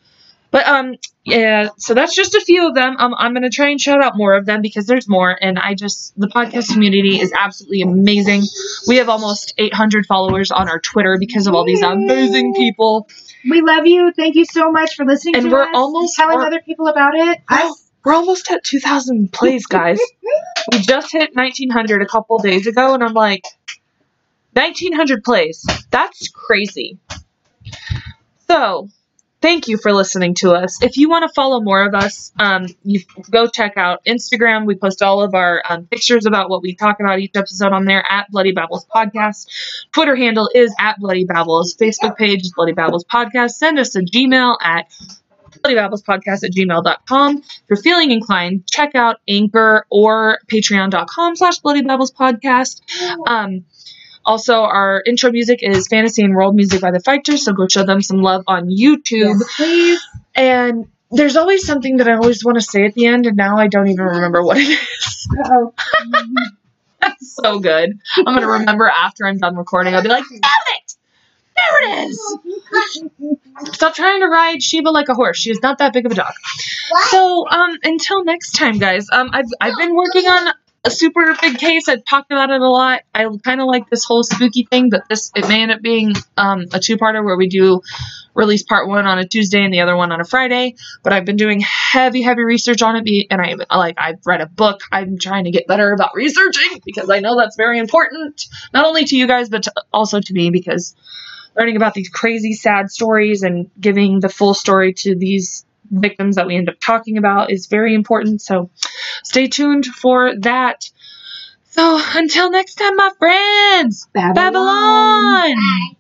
But um, yeah. So that's just a few of them. Um, I'm gonna try and shout out more of them because there's more, and I just the podcast community is absolutely amazing. We have almost 800 followers on our Twitter because of all these amazing people. We love you. Thank you so much for listening And to we're us, almost- telling we're- other people about it. We're almost at 2,000 plays, guys. we just hit 1,900 a couple days ago, and I'm like, 1,900 plays. That's crazy. So, thank you for listening to us. If you want to follow more of us, um, you go check out Instagram. We post all of our um, pictures about what we talk about each episode on there at Bloody Babbles Podcast. Twitter handle is at Bloody Babbles. Facebook page is Bloody Babbles Podcast. Send us a Gmail at bloodybabbles.podcast at gmail.com. If you're feeling inclined, check out Anchor or patreon.com slash Bloody bloodybabbles Um, also, our intro music is Fantasy and World Music by the Fighters, so go show them some love on YouTube. Yes, please. And there's always something that I always want to say at the end, and now I don't even remember what it is. That's [laughs] so good. I'm going to remember after I'm done recording. I'll be like, damn it! There it is! Stop trying to ride Sheba like a horse. She is not that big of a dog. So, um, until next time, guys. Um, I've I've been working on a super big case. I've talked about it a lot. I kind of like this whole spooky thing, but this it may end up being um a two-parter where we do release part one on a Tuesday and the other one on a Friday. But I've been doing heavy, heavy research on it, and I like I've read a book. I'm trying to get better about researching because I know that's very important, not only to you guys but to, also to me because learning about these crazy, sad stories and giving the full story to these victims that we end up talking about is very important. So stay tuned for that. So until next time, my friends, Babylon. Babylon.